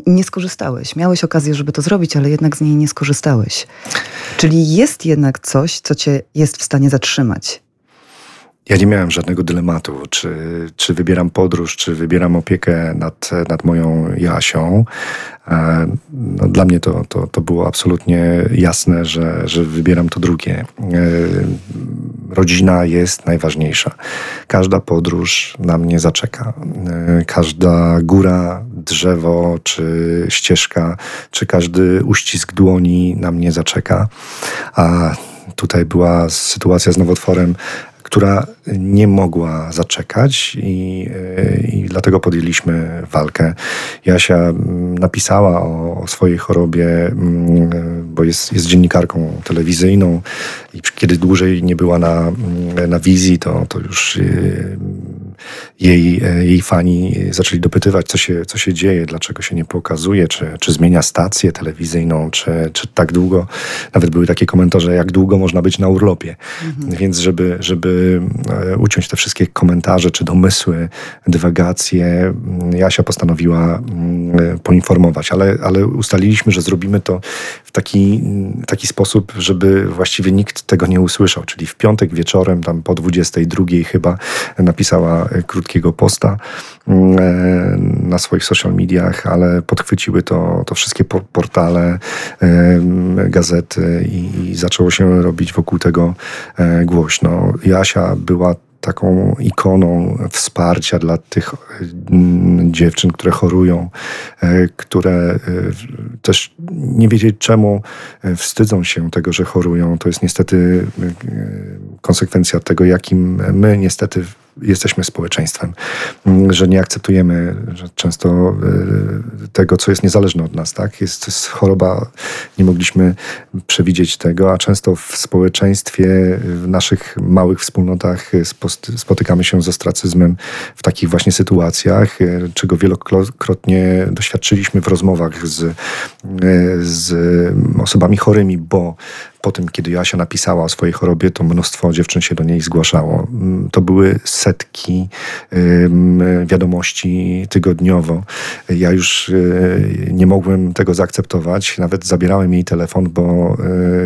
nie skorzystałeś. Miałeś okazję, żeby to zrobić, ale jednak z niej nie skorzystałeś. Czyli jest jednak coś, co cię jest w stanie zatrzymać. Ja nie miałem żadnego dylematu, czy, czy wybieram podróż, czy wybieram opiekę nad, nad moją Jasią. No, dla mnie to, to, to było absolutnie jasne, że, że wybieram to drugie. E, rodzina jest najważniejsza. Każda podróż na mnie zaczeka. E, każda góra, drzewo, czy ścieżka, czy każdy uścisk dłoni na mnie zaczeka. A tutaj była sytuacja z nowotworem która nie mogła zaczekać i, i dlatego podjęliśmy walkę. Jasia mm, napisała o, o swojej chorobie, mm, bo jest, jest dziennikarką telewizyjną i kiedy dłużej nie była na, mm, na wizji, to, to już y, jej, e, jej fani zaczęli dopytywać, co się, co się dzieje, dlaczego się nie pokazuje, czy, czy zmienia stację telewizyjną, czy, czy tak długo. Nawet były takie komentarze, jak długo można być na urlopie. Mhm. Więc żeby, żeby e, uciąć te wszystkie komentarze, czy domysły, dywagacje, mm, Jasia postanowiła mm, poinformować, ale, ale ustaliliśmy, że zrobimy to w taki, taki sposób, żeby właściwie nikt tego nie usłyszał. Czyli w piątek wieczorem, tam po 22 chyba, napisała krótkiego posta mm, e, na swoich social mediach, ale podchwyciły to, to wszystkie portale, e, gazety i zaczęło się robić wokół tego e, głośno. Jasia była taką ikoną wsparcia dla tych dziewczyn, które chorują, które też nie wiedzieć czemu wstydzą się tego, że chorują. To jest niestety konsekwencja tego, jakim my niestety jesteśmy społeczeństwem, mm, że nie akceptujemy że często tego, co jest niezależne od nas. Tak? Jest, jest choroba, nie mogliśmy przewidzieć tego, a często w społeczeństwie, w naszych małych wspólnotach spotykamy się z ostracyzmem w takich właśnie sytuacjach, czego wielokrotnie doświadczyliśmy w rozmowach z, z osobami chorymi, bo po tym, kiedy Jasia napisała o swojej chorobie, to mnóstwo dziewczyn się do niej zgłaszało. To były setki wiadomości tygodniowo. Ja już y, nie mogłem tego zaakceptować. Nawet zabierałem jej telefon, bo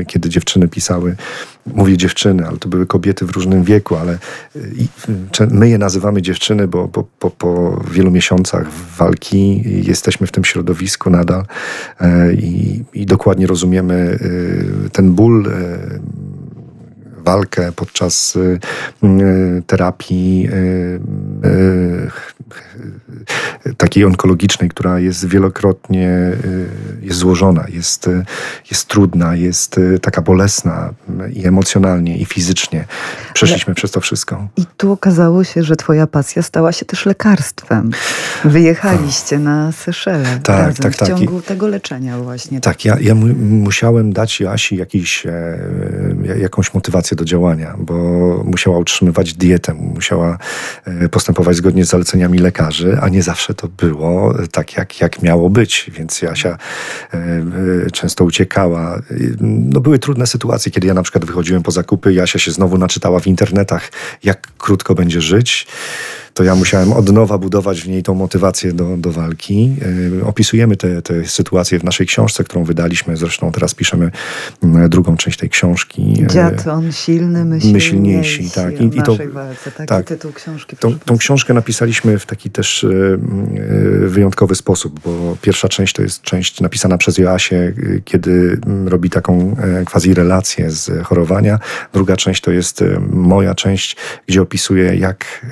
y, kiedy dziewczyny pisały, mówię dziewczyny, ale to były kobiety w różnym wieku, ale y, my je nazywamy dziewczyny, bo po, wielu miesiącach walki jesteśmy w tym środowisku nadal i, i dokładnie rozumiemy ten ból, e, walkę podczas e, terapii e, *laughs* takiej onkologicznej, która jest wielokrotnie jest złożona, jest, jest trudna, jest taka bolesna i emocjonalnie, i fizycznie. Przeszliśmy Ale przez to wszystko. I tu okazało się, że twoja pasja stała się też lekarstwem. Wyjechaliście na Seszele tak, razem, tak, tak. w ciągu I, tego leczenia właśnie. Tak, ja, ja mu, musiałem dać Joasi jakiś, e, jakąś motywację do działania, bo musiała utrzymywać dietę, musiała e, postępować zgodnie z zaleceniami lekarzy, a nie zawsze to było tak, jak, jak miało być, więc Jasia e, e często uciekała. No, były trudne sytuacje, kiedy ja na przykład wychodziłem po zakupy, Jasia się znowu naczytała w internetach, jak krótko będzie żyć to ja musiałem od nowa budować w niej tą motywację do, do walki. Yy, opisujemy te, te sytuacje w naszej książce, którą wydaliśmy. Zresztą teraz piszemy yy, drugą część tej książki. Yy, Dziad, on silny, my, my silniejsi. Tak. I, i to, walce. Taki tak, tytuł książki. Tą, tą, książkę napisaliśmy w taki też wyjątkowy sposób, bo pierwsza część to jest część napisana przez Joasię, kiedy mm, robi taką quasi relację z chorowania. Druga część to jest moja część, gdzie opisuję jak,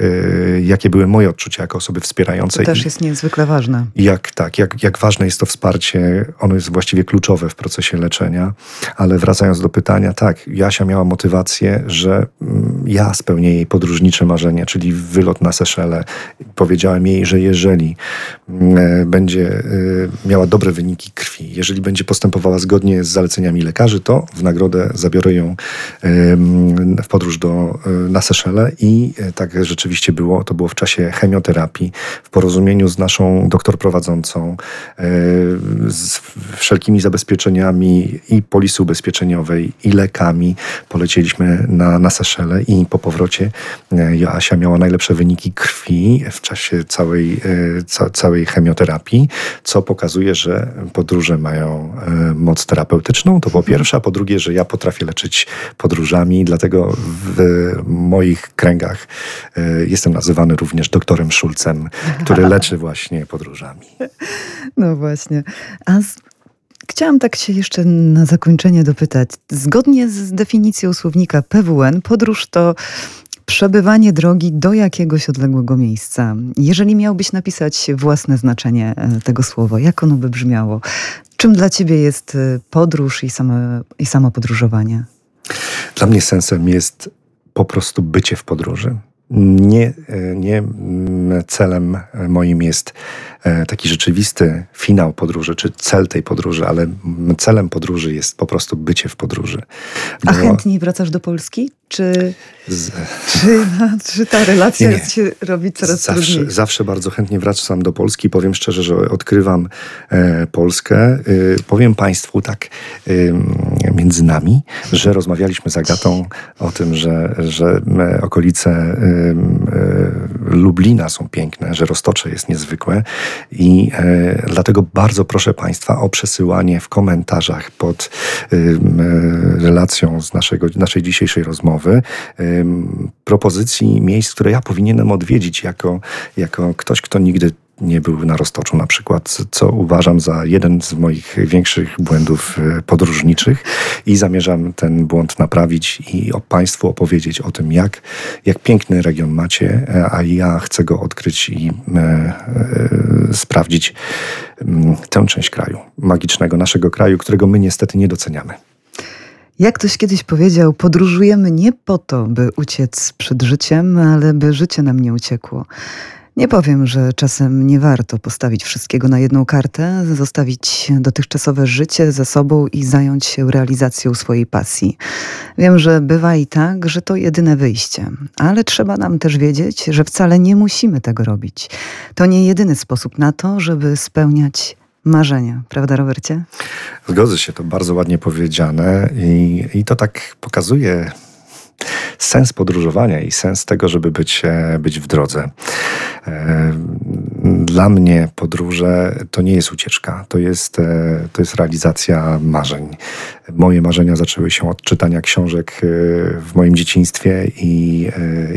jak jakie były moje odczucia jako osoby wspierającej. To też jest niezwykle ważne. Jak, tak, jak, jak ważne jest to wsparcie. Ono jest właściwie kluczowe w procesie leczenia. Ale wracając do pytania, tak, Jasia miała motywację, że mm, ja spełnię jej podróżnicze marzenie, czyli wylot na Seszele. Powiedziałem jej, że jeżeli mm, e, będzie e, miała dobre wyniki krwi, jeżeli będzie postępowała zgodnie z zaleceniami lekarzy, to w nagrodę zabiorę ją w podróż do, e, na Seszele i tak rzeczywiście było. To było w czasie chemioterapii, w porozumieniu z naszą doktor prowadzącą, e, z wszelkimi zabezpieczeniami i polisy ubezpieczeniowej, i lekami. Polecieliśmy na, na Seszele i po powrocie e, Joasia miała najlepsze wyniki krwi w czasie całej, e, ca, całej chemioterapii, co pokazuje, że podróże mają moc terapeutyczną. To po pierwsze, a po drugie, że ja potrafię leczyć podróżami, dlatego w moich kręgach jestem nazywany również doktorem Szulcem, który *laughs* leczy właśnie podróżami. No właśnie. A z... Chciałam tak się jeszcze na zakończenie dopytać. Zgodnie z definicją słownika PWN, podróż to przebywanie drogi do jakiegoś odległego miejsca. Jeżeli miałbyś napisać własne znaczenie e, tego słowa, jak ono by brzmiało? Czym dla ciebie jest e, podróż i, same, i samo podróżowanie? Dla mnie sensem jest po prostu bycie w podróży. Nie, nie mm, celem moim jest e, taki rzeczywisty finał podróży, czy cel tej podróży, ale celem podróży jest po prostu bycie w podróży. Bo... A chętniej wracasz do Polski? Czy, z... czy, czy ta relacja nie, nie. się robi coraz zawsze, trudniejsza? Zawsze bardzo chętnie wracam do Polski. Powiem szczerze, że odkrywam e, Polskę. E, powiem Państwu tak między nami, że rozmawialiśmy z Agatą o tym, że, że okolice e, e, Lublina są piękne, że Roztocze jest niezwykłe. I e, dlatego bardzo proszę Państwa o przesyłanie w komentarzach pod relacją z naszego, naszej dzisiejszej rozmowy, propozycji miejsc, które ja powinienem odwiedzić jako, jako ktoś, kto nigdy nie był na roztoczu na przykład, co uważam za jeden z moich większych błędów e, podróżniczych i zamierzam ten błąd naprawić i Państwu opowiedzieć o tym, jak, jak piękny region macie, e, a ja chcę go odkryć i e, e, sprawdzić m, tę część kraju, magicznego naszego kraju, którego my niestety nie doceniamy. Jak ktoś kiedyś powiedział, podróżujemy nie po to, by uciec przed życiem, ale by życie nam nie uciekło. Nie powiem, że czasem nie warto postawić wszystkiego na jedną kartę, zostawić dotychczasowe życie ze sobą i zająć się realizacją swojej pasji. Wiem, że bywa i tak, że to jedyne wyjście, ale trzeba nam też wiedzieć, że wcale nie musimy tego robić. To nie jedyny sposób na to, żeby spełniać marzenia, prawda, Robercie? Zgodzę się, to bardzo ładnie powiedziane i, i to tak pokazuje sens podróżowania i sens tego, żeby być, e, być w drodze. E, dla mnie podróże to nie jest ucieczka, to jest, e, to jest realizacja marzeń. Moje marzenia zaczęły się od czytania książek w moim dzieciństwie i,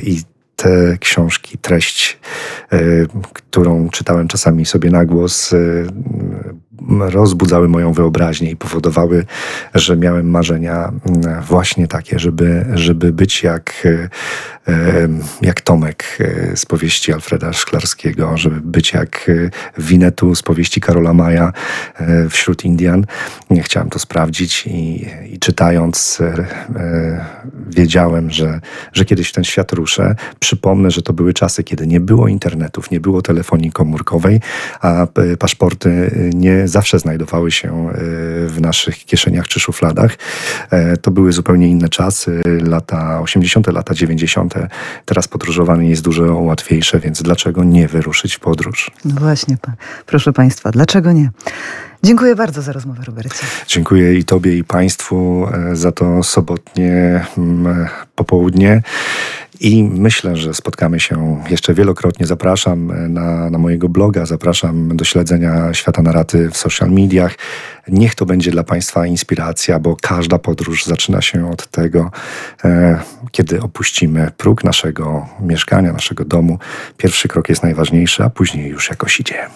i te książki, treść, którą czytałem czasami sobie na głos, rozbudzały moją wyobraźnię i powodowały, że miałem marzenia mm, właśnie takie, żeby, żeby być jak, e, jak Tomek e, z powieści Alfreda Szklarskiego, żeby być jak e, Winetu z powieści Karola Maja wśród Indian. Chciałem to sprawdzić i, i czytając wiedziałem, że, że kiedyś w ten świat ruszę. Przypomnę, że to były czasy, kiedy nie było internetów, nie było telefonii komórkowej, a paszporty nie zawsze znajdowały się e, w naszych kieszeniach czy szufladach. E, to były zupełnie inne czasy, lata 80., lata 90. Teraz podróżowanie jest dużo łatwiejsze, więc dlaczego nie wyruszyć w podróż? No właśnie, proszę Państwa, dlaczego nie? Dziękuję bardzo za rozmowę, Robercie. Dziękuję i Tobie, i Państwu e, za to sobotnie mm, popołudnie. I myślę, że spotkamy się jeszcze wielokrotnie. Zapraszam e, na, na mojego bloga, zapraszam do śledzenia świata naraty w social mediach. Niech to będzie dla Państwa inspiracja, bo każda podróż zaczyna się od tego, e, kiedy opuścimy próg naszego mieszkania, naszego domu. Pierwszy krok jest najważniejszy, a później już jakoś idzie.